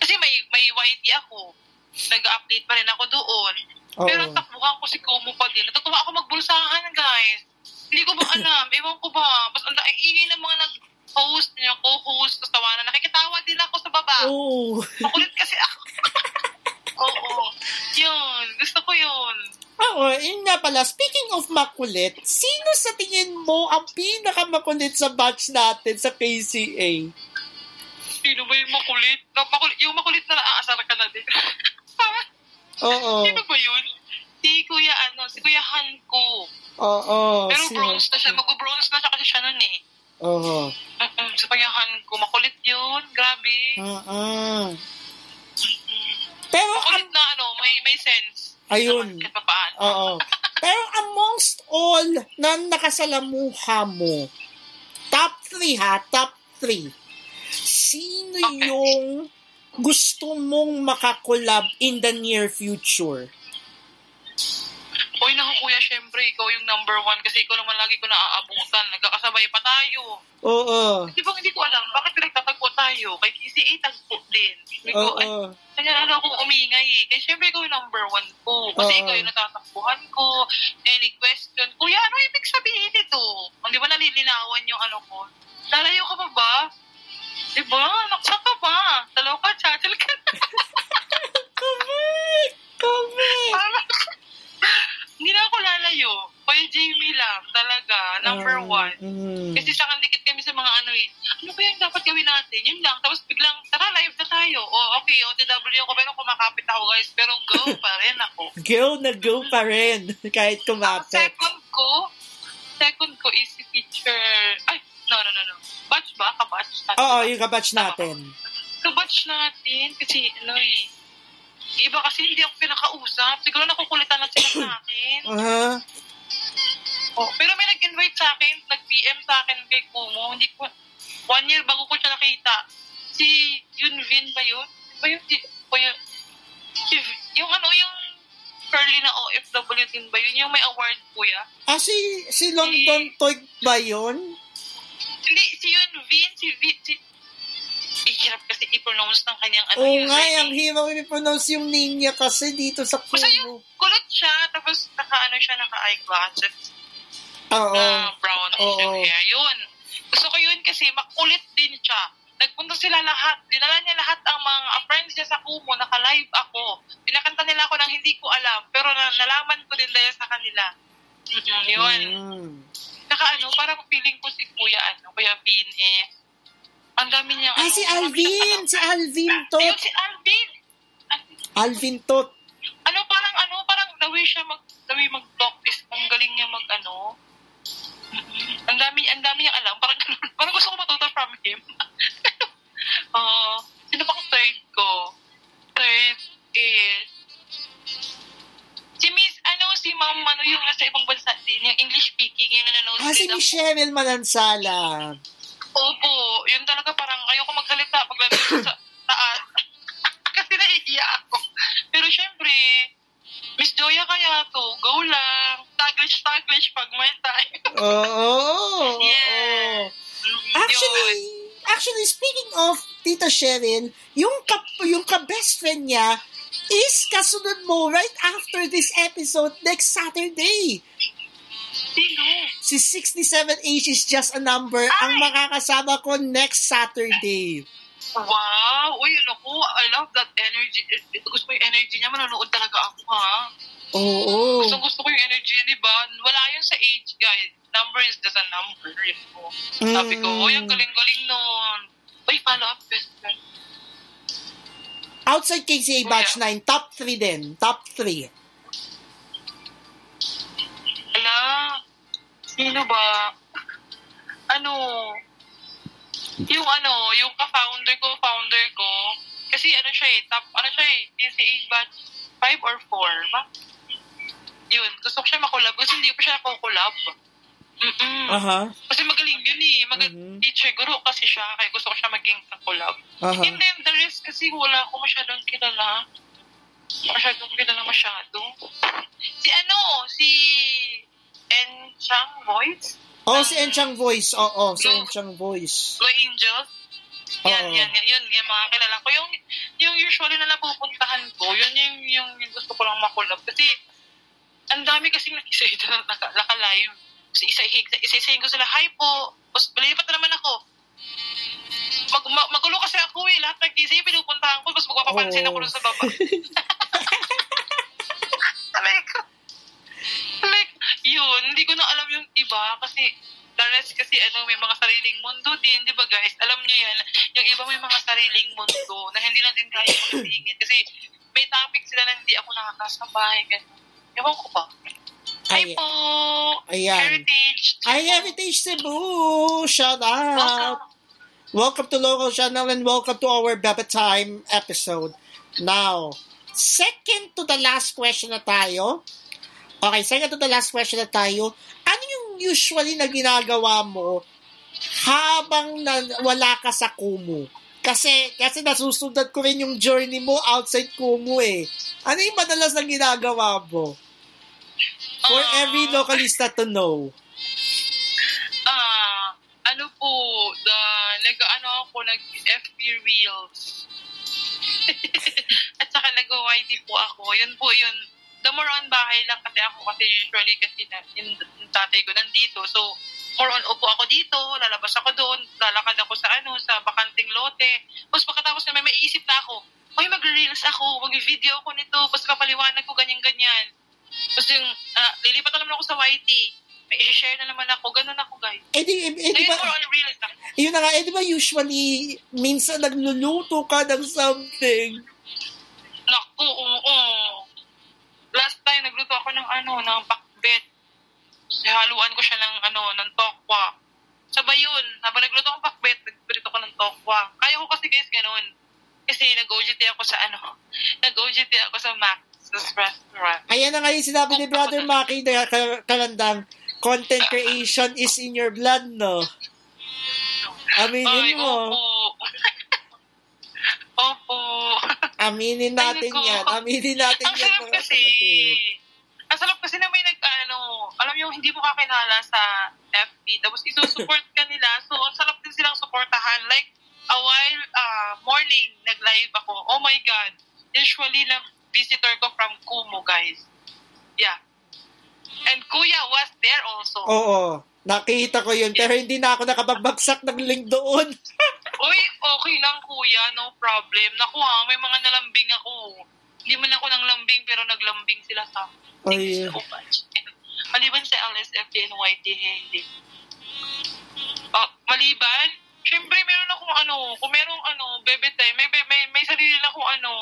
kasi may may YT ako. Nag-update pa rin ako doon. Oo. pero takbuhan ko si Kumo pa din. Natutuwa ako magbulsahan guys. Hindi ko ba alam? Ewan ko ba? Basta ang ingay ng mga nag host niya, co-host, tapos tawanan. Nakikitawa din ako sa baba. Oo. Makulit kasi ako. Oo. Yun. Gusto ko yun. Oo, yun nga pala. Speaking of makulit, sino sa tingin mo ang pinakamakulit sa batch natin sa KCA? Sino ba yung makulit? No, makulit yung makulit na naaasar ka na din. Oo. sino ba yun? Si Kuya, ano, si Kuya Hanko. Oo. Pero sino? bronze na siya. Mag-bronze na siya kasi siya nun eh. Oo. Mm-mm, si Kuya Hanko. Makulit yun. Grabe. Oo. Mm-mm. Pero, Makulit ang, na ano, may may sense. ayun. Kahit pa paano. Oo. Pero amongst all na nakasalamuha mo, top 3 ha, top 3, sino Okay. yung gusto mong makakolab in the near future? Uy, naku kuya, syempre, ikaw yung number one kasi ikaw naman lagi ko naaabutan. Nagkakasabay pa tayo. Oo. Di ba hindi ko alam, bakit pinagtatagpo tayo? Kay KCA, tagpo din. Oo. kanya ano akong umingay eh. Kaya syempre ikaw yung number one ko. Kasi Oo. ikaw yung natatakbuhan ko. Any question, kuya, ano ibig sabihin nito? Hindi ba nalilinawan yung ano ko? Lalayo ka pa ba? Di ba? Naksa ka ba? Dalaw ka, chachal ka. Correct! Correct! Hindi na ako lalayo. Kuya Jamie lang, talaga. Number Ah, one. mm. Kasi sa dikit kami sa mga ano eh. Ano ba yung dapat gawin natin? Yun lang. Tapos biglang, tara, live na tayo. Oh, okay, OTW ako, pero kumakapit ako guys. Pero go pa rin ako. Go na go pa rin. Kahit Ang kumapit. second ko, second ko is si teacher, ay, no, no, no, no. Batch ba? Kabatch? Oo, yung kabatch natin. Kabatch natin, kasi ano eh, iba kasi hindi ako pinakausap. Siguro nakukulitan lang sila sa akin. Aha. Oh, pero may nag-invite sa akin, nag-PM sa akin kay Kumo. Hindi ko, one year bago ko siya nakita. Si Yunvin ba yun? Ba yun? Si, ba yun? Si, yung ano, yung curly na OFW din ba yun? Yung may award, kuya? Ah, si, si London Toy ba yun? Hindi, si Yunvin, si Vin, si... Hirap kasi i-pronounce ng kanyang ano Oo yun. nga, ang hirap i-pronounce yung name niya kasi dito sa Basta yung Kumu. kulot siya, tapos naka ano siya, naka eyeglasses. Oo. na brownish Oo. yung hair. Yun. Gusto ko yun kasi makulit din siya. Nagpunta sila lahat. Dinala niya lahat ang mga friends niya sa Kumu. Naka-live ako. Pinakanta nila ako ng hindi ko alam. Pero na, nalaman ko din dahil sa kanila. Mm-mm, yun. Mm. Saka ano, parang feeling ko si Kuya, ano, Kuya Vin eh. Ang dami niyang Ah, ano, si Alvin! alam. Si Alvin Ayun, Tot! si Alvin! Alvin Tot. Ano, parang ano, parang the way siya mag, way mag-talk is, ang galing niya mag, ano, ang dami, ang dami niya alam. Parang, parang gusto ko matuto from him. Oo. sino pang third ko? Third is, si Miss, ano, si Ma'am, ano, yung nasa ibang bansa din, yung English speaking, yung nanonood Ah, si ako. Michelle Malansala. Opo, nandun sa taas. Kasi nahihiya ako. Pero syempre, Miss Joya kaya to, go lang. Taglish-taglish pag may time. Oo. Yeah. oo. Mm, Actually, actually, speaking of Tita Sheryl, yung ka, yung ka-best friend niya is kasunod mo right after this episode next Saturday. Sino? Si 67 age is just a number ang makakasama ko next Saturday. Wow! Uy, ano ko, I love that energy. Gusto ko yung energy niya, manonood talaga ako, ha? Oo. Gusto, gusto ko yung energy, di ba? Wala yun sa age, guys. Number is just a number. Yun po. Sabi ko, Mm. uy, ang galing-galing nun. Uy, follow up best friend. Outside KCA Batch 9, top 3 din. Top 3. Ala, sino ba? Ano, yung ano, yung ka-founder ko, founder ko, kasi ano siya eh, top, ano siya eh, DCA batch 5 or 4, ba? Yun, gusto ko siya makulab, kasi hindi ko siya nakukulab. Mm-mm. Aha. Kasi magaling yun eh, mag- Mhm. teacher, guru kasi siya, kaya gusto ko siya maging kakulab. Aha. And then the rest kasi wala ko masyadong kilala. Masyadong kilala masyado. Si ano, si Enchang Voice? Oh, si Enchang Voice. Oo, si Enchang Voice. Blue Angels? Yan, Oo. yan, yan, yun, yung mga kilala ko. Yung, yung usually na napupuntahan ko, yun yung, yung, yung gusto ko lang makulab. Kasi, ang dami kasing nakisita na naka, naka-live. Kasi isa-isahin ko sila, hi po. Tapos, balipat na naman ako. Mag, ma- magulo kasi ako eh. Lahat ng gising, pinupuntahan ko. Tapos magpapapansin Oo. ako sa baba. like, like, yun, hindi ko na alam yung iba kasi rest kasi ano, may mga sariling mundo din, di ba guys? Alam niyo yan, yung iba may mga sariling mundo na hindi natin kaya pagsingit kasi may topic sila na hindi ako nakakasabay. Ewan ko ba? Hi Ay- po! Ayan. Heritage! Ay, Heritage Cebu! Shout out! Welcome! Welcome to Local Channel and welcome to our Baba Time episode. Now, second to the last question na tayo. Okay, second to the last question na tayo. Ano yung usually na ginagawa mo habang na, wala ka sa Kumu? Kasi, kasi nasusunod ko rin yung journey mo outside Kumu eh. Ano yung madalas na ginagawa mo? For Ah. every localista to know. Ah, ano po, the, nag-ano ako, nag-FB Reels. At saka nag-YT po ako. Yun po yun. The more on bahay lang kasi ako kasi usually kasi na, yung, yung tatay ko nandito. So, more on upo ako dito, lalabas ako doon, lalakad ako sa ano, sa bakanting lote. Tapos pagkatapos na may maiisip na ako, Uy, mag-reels ako, mag-video ako nito, tapos kapaliwanag ko ganyan-ganyan. Tapos yung, ah, lilipat na naman ako sa YT. May i-share na naman ako, ganun ako guys. Eh di, eh, di ba, on yun na nga, eh, di ba usually, minsan nagluluto ka ng something. Naku, oo. Last time, nagluto ako ng ano, ng pakbet. Haluan ko siya ng ano, ng tokwa. Sabay yun. Habang nagluto akong pakbet, nagprito ko ng tokwa. Kaya ko kasi guys ganun. Kasi nag-OJT ako sa ano, nag-OJT ako sa restaurant. Ayan na nga yung sinabi ni Brother Maki na ka- kalandang, content creation is in your blood, no? Ay, Aminin mo. opo. opo. Aminin natin Ay, yan. Aminin natin Ang yan, sarap mga kasi. kapatid. Ang sarap kasi na may nag, ano, alam yung hindi mo kakilala sa FB, tapos isusupport ka nila. So, ang sarap din silang supportahan. Like, a while, uh, morning, nag-live ako. Oh my God. Usually, lang visitor ko from Kumu, guys. Yeah. And Kuya was there also. Oo. Nakita ko yun. Pero hindi na ako nakapagbagsak ng link doon. Uy, okay lang kuya, no problem. Naku ha, may mga nalambing ako. Hindi man ako nang lambing, pero naglambing sila sa akin. Thank Ay. you so much. Maliban sa LSFD and YT Haley. Oh, maliban, syempre meron akong ano, kung merong ano, bebe time, may, may, may, may sarili na akong ano,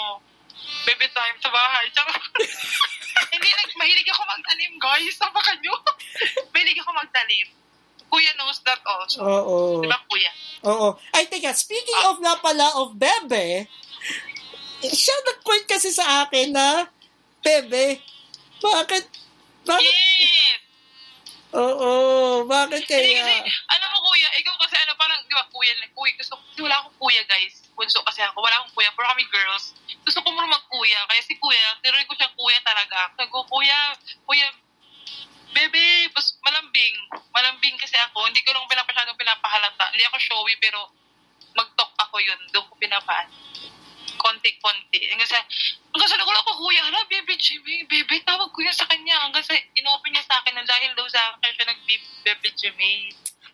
bebe time sa bahay. Tsaka, hindi, nag, mahilig ako magtanim, guys. Sama kanyo. mahilig ako magtanim. Kuya knows that also. Oo. Di ba, kuya? Oo. Ay, teka, speaking of na pala of Bebe, siya nag-point kasi sa akin na, Bebe, bakit, bakit, Yes! oo, bakit Hindi kasi, kaya, alam mo kuya, ikaw kasi ano, parang, di ba, kuya, kuya, gusto, wala akong kuya, guys. Bunso kasi ako, wala akong kuya, pero kami girls. Gusto ko muna magkuya, kaya si kuya, tinuloy ko siyang kuya talaga. Sabi ko, kuya, kuya, bebe, bas, malambing. Malambing kasi ako, hindi ko lang pinapasyadong pinapahalata. Hindi ako showy, pero mag-talk ako yun, doon ko pinapaan. Konti-konti. Hanggang sa, hanggang sa nagulat ko, kuya, hala, bebe, Jimmy, bebe, tawag ko yan sa kanya. Hanggang sa, inopen niya sa akin na dahil daw sa akin, siya nag-bebe, Jimmy.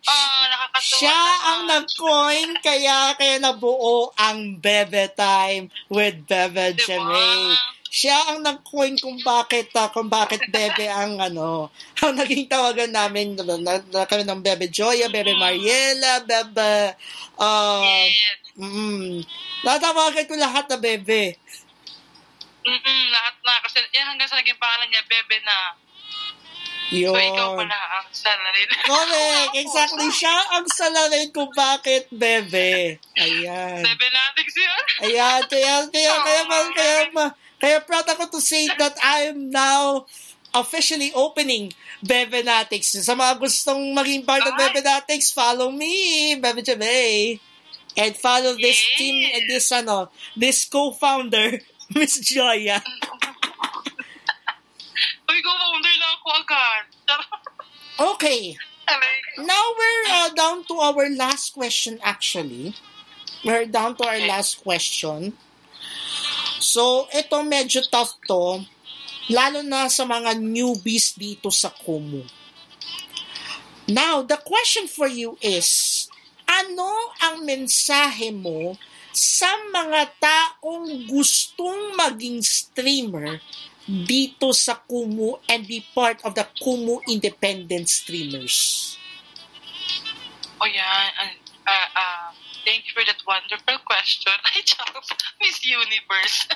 Ah, nakakatuwa siya naman. ang nag-coin, kaya, kaya nabuo ang Bebe Time with Bebe Diba? Jemay. Siya ang nag-coin kung bakit, ah, kung bakit Bebe ang ano, ang naging tawagan namin, na, na, na kami ng Bebe Joya, Bebe Mariela, Bebe, uh, Yes. mm, natawagan ko lahat na Bebe. Mm-mm, lahat na. Kasi yan hanggang sa naging pangalan niya, Bebe na. Yun. So, ikaw pala ang salarin. Correct. Exactly. Siya ang salarin kung bakit Bebe. Ayan. Bebe natin yun. Ayan, kaya, kaya, kaya, kaya, kaya, kaya, kaya proud ako to say that I am now officially opening Bebenatics. Sa mga gustong maging part of Ay. Bebenatics, follow me, Bebe Jabay. And follow this Yes. team and this, ano, this co-founder, Miss Joya. Uy, go-founder lang ako agad. Okay. Now we're uh, down to our last question actually. We're down to our last question. So, ito medyo tough to. Lalo na sa mga newbies dito sa Kumu. Now, the question for you is, ano ang mensahe mo sa mga taong gustong maging streamer dito sa Kumu and be part of the Kumu independent streamers? O yan. an- ah, ah, thank you for that wonderful question. Ay, Charles. Miss Universe.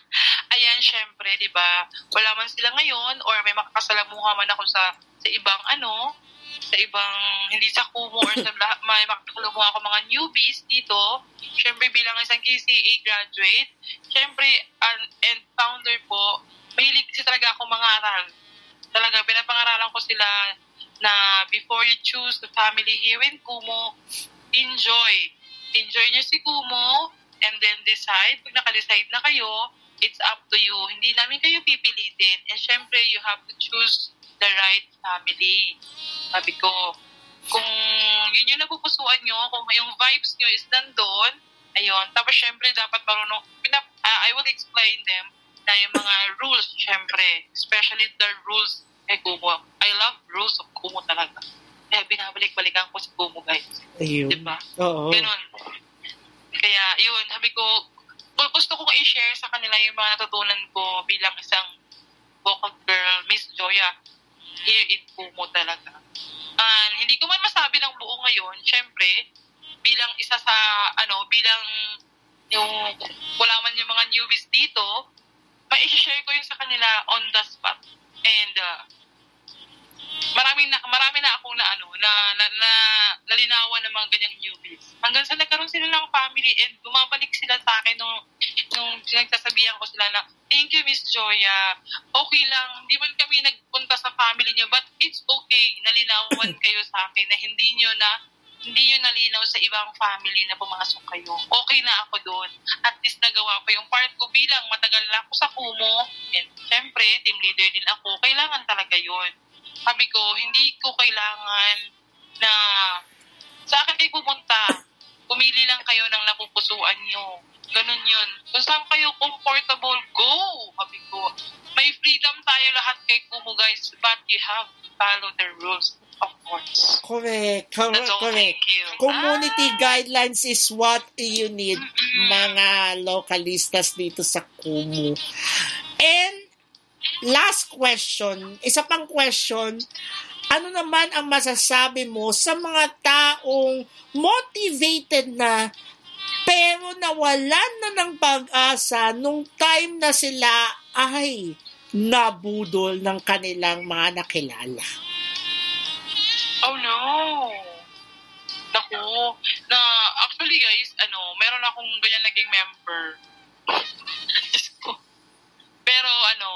Ayan, syempre, di ba? Wala man sila ngayon or may makakasalamuha man ako sa sa ibang ano, sa ibang, hindi sa Kumu or sa lahat, may makakasalamuha ako mga newbies dito. Syempre, bilang isang KCA graduate, syempre, an- and founder po, mahilig kasi talaga ako mangaral. Talaga, pinapangaralan ko sila na before you choose the family here in Kumu, enjoy. Enjoy nyo si Kumu and then decide. Pag naka-decide na kayo, it's up to you. Hindi namin kayo pipilitin. And syempre, you have to choose the right family. Sabi ko, kung yun yung napupusuan nyo, kung yung vibes nyo is nandun, ayun. Tapos syempre, dapat marunong, pinap, ah, I will explain them na yung mga rules, syempre, especially the rules kay Kumu. I love rules of Kumu talaga. Kaya binabalik-balikan ko si Kumu, guys. Ayun. Diba? Oo. Ganun. Kaya, yun, sabi ko, gu- gusto kong i-share sa kanila yung mga natutunan ko bilang isang vocal girl, Miss Joya, here in Kumu talaga. And hindi ko man masabi ng buo ngayon, syempre, bilang isa sa, ano, bilang yung wala man yung mga newbies dito, mai-share ko yung sa kanila on the spot. And uh, marami na marami na ako na ano na, na, na nalinawan ng mga ganyang newbies. Hanggang sa nagkaroon sila ng family and bumabalik sila sa akin nung nung pinagsasabihan ko sila na thank you Miss Joya. Okay lang, hindi man kami nagpunta sa family niyo but it's okay. Nalinawan kayo sa akin na hindi niyo na hindi nyo nalinaw sa ibang family na pumasok kayo. Okay na ako doon. At least nagawa ko yung part ko bilang matagal na ako sa Kumo. And syempre, team leader din ako. Kailangan talaga yun. Sabi ko, hindi ko kailangan na sa akin kayo pumunta. Pumili lang kayo ng napupusuan nyo. Ganun yun. Kung saan kayo comfortable, go! Sabi ko, may freedom tayo lahat kay Kumu guys, but you have to follow the rules, of course. Correct. That's all. correct. Thank you. Community Ah! guidelines is what you need, mga localistas dito sa Kumu. And last question, isa pang question, ano naman ang masasabi mo sa mga taong motivated na pero nawalan na ng pag-asa nung time na sila ay nabudol ng kanilang mga nakilala. Oh no. Naku. Na, actually guys, ano, meron akong ganyan naging member. Pero ano,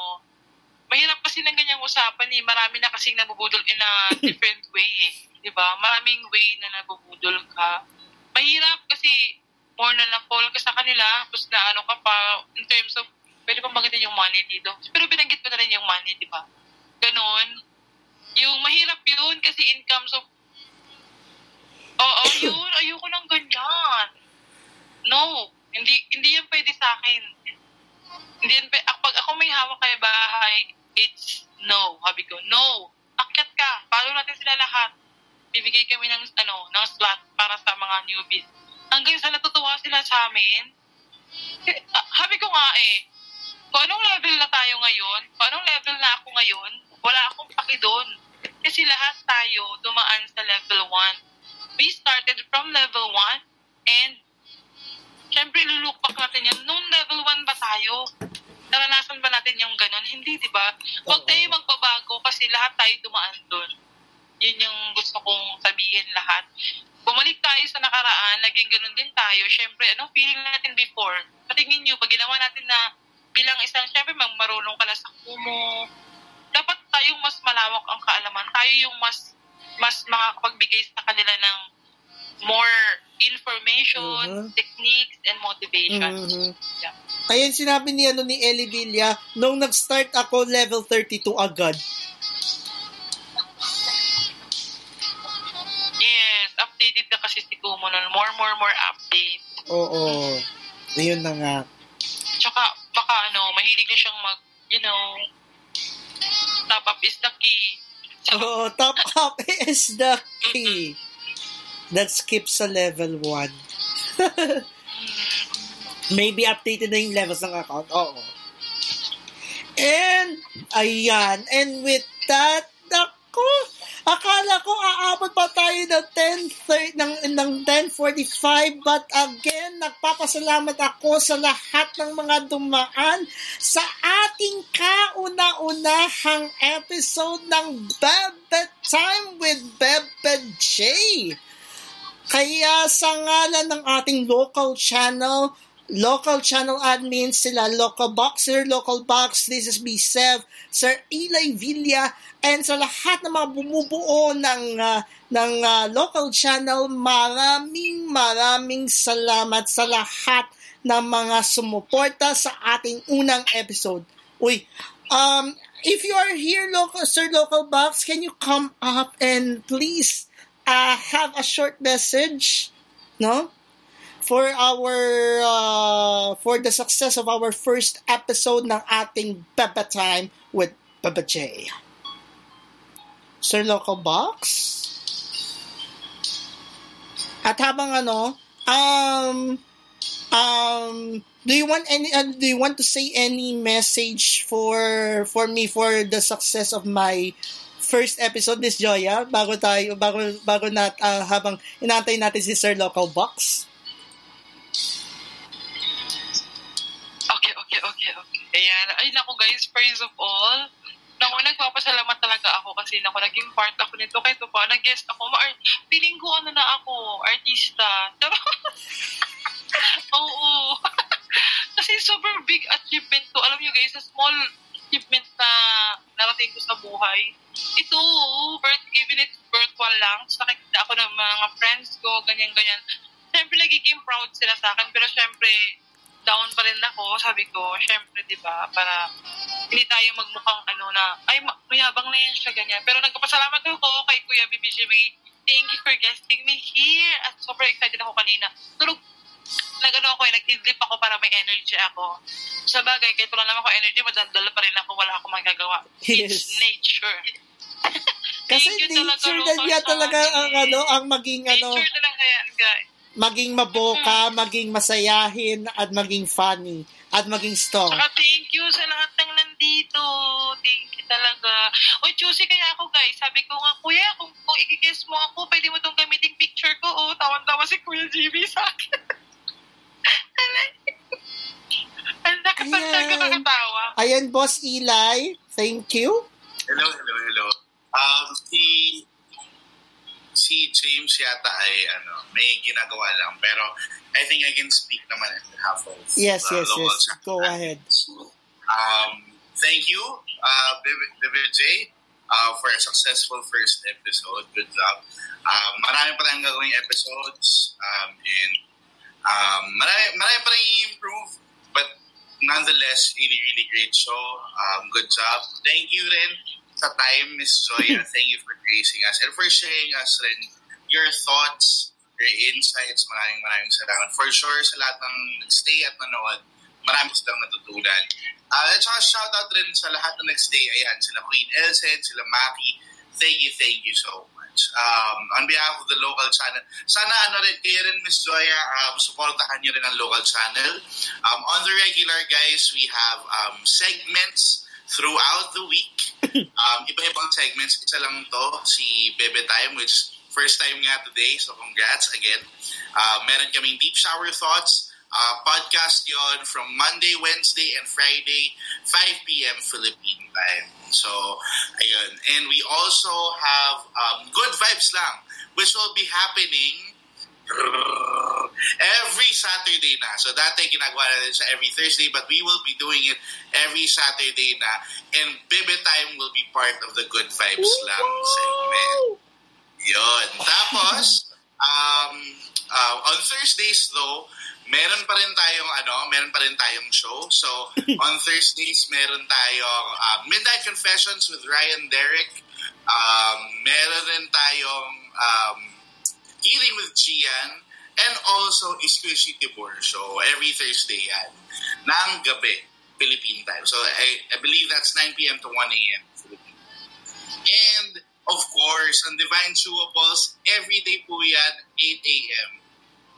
mahirap kasi ng ganyang usapan eh. Marami na kasing nabubudol in a different way eh. Di ba? Maraming way na nabubudol ka. Mahirap kasi more na na-fall ka sa kanila, tapos na ano ka pa, in terms of, pwede bang banggitin yung money dito? Pero binanggit ko na rin yung money, di ba? Ganon. Yung mahirap yun kasi income of Oo, yun. Ayoko ng ganyan. No. Hindi hindi yan pwede sa akin. Hindi yan pwede. Pag ako may hawak kay bahay, it's no. Habi ko, no. Akyat ka. Follow natin sila lahat. Bibigay kami ng, ano, ng slot para sa mga newbies. Hanggang sa natutuwa sila sa amin, eh, ah, habi ko nga eh, kung anong level na tayo ngayon, kung anong level na ako ngayon, wala akong paki doon. Kasi lahat tayo dumaan sa level 1 we started from level 1 and syempre lulook back natin yan. Nung level 1 ba tayo? Naranasan ba natin yung ganun? Hindi, di ba? Huwag tayo magbabago kasi lahat tayo dumaan doon. Yun yung gusto kong sabihin lahat. Bumalik tayo sa nakaraan, naging ganun din tayo. Syempre, anong feeling natin before? Patingin nyo, pag ginawa natin na bilang isang, syempre, mag marunong ka na sa kumo, dapat tayong mas malawak ang kaalaman. Tayo yung mas mas makakapagbigay sa kanila ng more information, Mhm. techniques, and motivation. Mhm. Yeah. Ayun sinabi ni ano ni Ellie Villa, nung nag-start ako level 32 agad. Yes, updated na kasi si Kumo nun. More, more, more update. Oo. Ayun na nga. Tsaka, baka ano, mahilig na siyang mag, you know, top up is the key. So, Oo, top up is the key. Skips sa level 1. Maybe updated na yung levels ng account. Oo. And, ayan. And with that, ako, akala ko aabot pa tayo ng 10, ng, ng 10.45 but again, nagpapasalamat ako sa lahat ng mga dumaan sa ating kauna-unahang episode ng Bebe Time with Bebe J. Kaya sa ngalan ng ating local channel, local channel admin sila, local boxer, local box, this is B7, Sir Eli Villa, and sa lahat ng mga bumubuo ng, ah, ng ah, local channel, maraming maraming salamat sa lahat ng mga sumuporta sa ating unang episode. Uy, um, if you are here, local, Sir Local Box, can you come up and please uh, have a short message, no? For our, uh, for the success of our first episode ng ating Beba Time with Beba J. Sir Local Box? At habang ano, um, um, do you want any, uh, do you want to say any message for, for me for the success of my first episode, Miss Joya, bago tayo, bago, bago na, ah, habang inaantay natin si Sir Local Box? Okay, okay, okay, okay. Ayan. Ay, naku guys, first of all, naku, nagpapasalamat talaga ako kasi naku, naging part ako nito. Kahit pa, nag-guest ako. Ma- feeling ko ano na ako, artista. Oo. kasi super big achievement to. Alam nyo guys, a small achievement na narating ko sa buhay. Ito, birth, even it's virtual lang, so nakikita ako ng mga friends ko, ganyan-ganyan. Siyempre, nagiging proud sila sa akin, pero siyempre, down pa rin ako. Sabi ko, syempre, di ba, para hindi tayo magmukhang ano na, ay, ma- mayabang na yan siya, ganyan. Pero nagpapasalamat ako kay Kuya BBG May. Thank you for guesting me here. At super excited ako kanina. Tulog, nagano ako eh, nag-idlip ako para may energy ako. Sa bagay, kahit wala naman ako energy, madaldala pa rin ako, wala akong magagawa. Yes. It's nature. Kasi Thank you talaga, nature na Lucas, niya talaga ang ano, ang maging ano, Nature talaga yan, guys. maging maboka, maging masayahin, at maging funny, at maging strong. Saka thank you sa lahat ng nandito. Thank you talaga. Uy, choosy kaya ako, guys. Sabi ko nga, kuya, kung, kung i-guess mo ako, pwede mo itong gamitin picture ko. Oh, tawan-tawa si Kuya GB sa akin. Ang nakapag Ayan. nakakatawa. Ayan, Boss Eli, thank you. Hello, hello, hello. Um, si si James yata ay ano, may ginagawa lang pero I think I can speak naman on behalf of Yes, the yes, yes. channel. Go ahead. Um, thank you, uh, Vivid J, uh, for a successful first episode. Good job. Um, marami pa tayong gagawing episodes um, and um, marami, marami pa rin i-improve but nonetheless, really, really great show. Um, good job. Thank you rin sa time, Miss Joya. Thank you for gracing us and for sharing us rin your thoughts, your insights. Maraming maraming salamat. For sure, sa lahat ng nag-stay at nanood, marami silang natutunan. Uh, at saka shoutout rin sa lahat na nag-stay. Ayan, sila Queen Elsen, sila Maki. Thank you, thank you so much. Um, on behalf of the local channel, sana ano rin, kayo rin, Miss Joya, um, supportahan niyo rin ang local channel. Um, on the regular, guys, we have um, segments throughout the week. Um, iba-ibang segments. Isa lang to, si Bebe Time, which first time nga today, so congrats again. Uh, meron kaming Deep Shower Thoughts, uh, podcast yon from Monday, Wednesday, and Friday, 5 p.m. Philippine time. So, ayun. And we also have um, Good Vibes Lang, which will be happening every Saturday na. So dati ginagawa natin sa every Thursday but we will be doing it every Saturday na and Bebe Time will be part of the Good Vibes Lang segment. Yun. Tapos, um, uh, on Thursdays though, meron pa rin tayong ano, meron pa rin tayong show. So, on Thursdays meron tayong uh, Midnight Confessions with Ryan Derek. Um, meron rin tayong um, Healing with Gian and also Squishy Tibor show every Thursday yan ng gabi Philippine time. So I, I believe that's 9 p.m. to 1 a.m. Philippine. And of course, on Divine Chewables, every day po yan 8 a.m.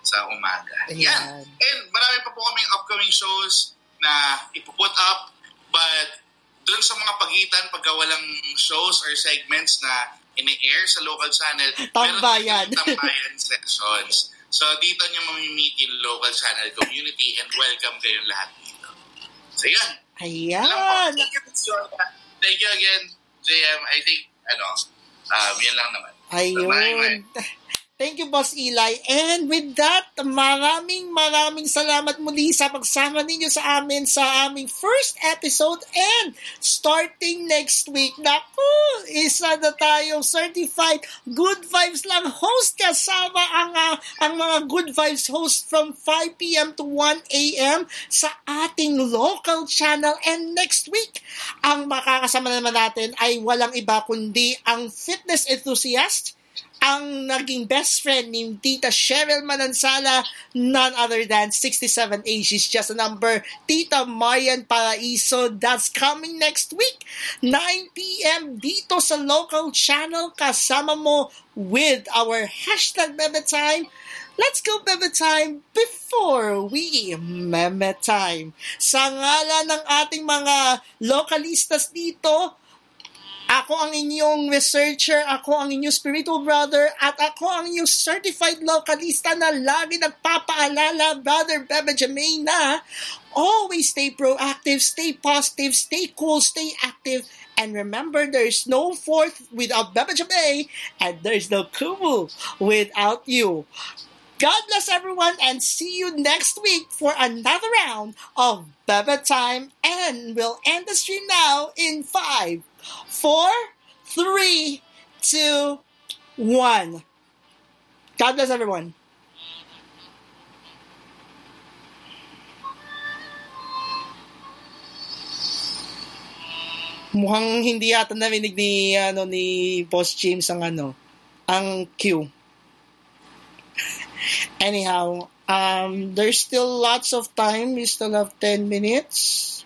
sa umaga. Ayan. Yan. And marami pa po kaming upcoming shows na ipuput up but dun sa mga pagitan pagka walang shows or segments na ini-air sa local channel, Tambayan. meron tambayan sessions. So dito nyo mamimit yung local channel community and welcome kayong lahat dito. So yun. Ayan. Thank you, again, JM. I think, ano, um, yun lang naman. Ayun. maraming- Thank you, Boss Eli. And with that, maraming maraming salamat muli sa pagsama ninyo sa amin sa aming first episode and starting next week. Naku, isa na tayo certified good vibes lang host kasama ang, ah, ang mga good vibes host from 5 p.m. to 1 a.m. sa ating local channel. And next week, ang makakasama naman natin ay walang iba kundi ang fitness enthusiast ang naging best friend ni Tita Cheryl Manansala, none other than 67 age is just a number. Tita Marian Paraiso, that's coming next week, 9 p.m. dito sa local channel. Kasama mo with our hashtag Bebe Time. Let's go Bebe Time before we Meme Time. Sa ngala ng ating mga localistas dito, Ako ang inyong researcher, ako ang inyong spiritual brother, at ako ang inyong certified localista na lagi nagpapaalala, Brother Bebe Jermaine, na always stay proactive, stay positive, stay cool, stay active, and remember there's no fourth without Bebe Jermaine, and there's no Kumu without you. God bless everyone and see you next week for another round of Bebe Time. And we'll end the stream now in five, four, three, two, one. God bless everyone. Mukhang hindi yata narinig ni ano ni Boss James ang ano ang cue. Anyhow, um, there's still lots of time. We still have 10 minutes.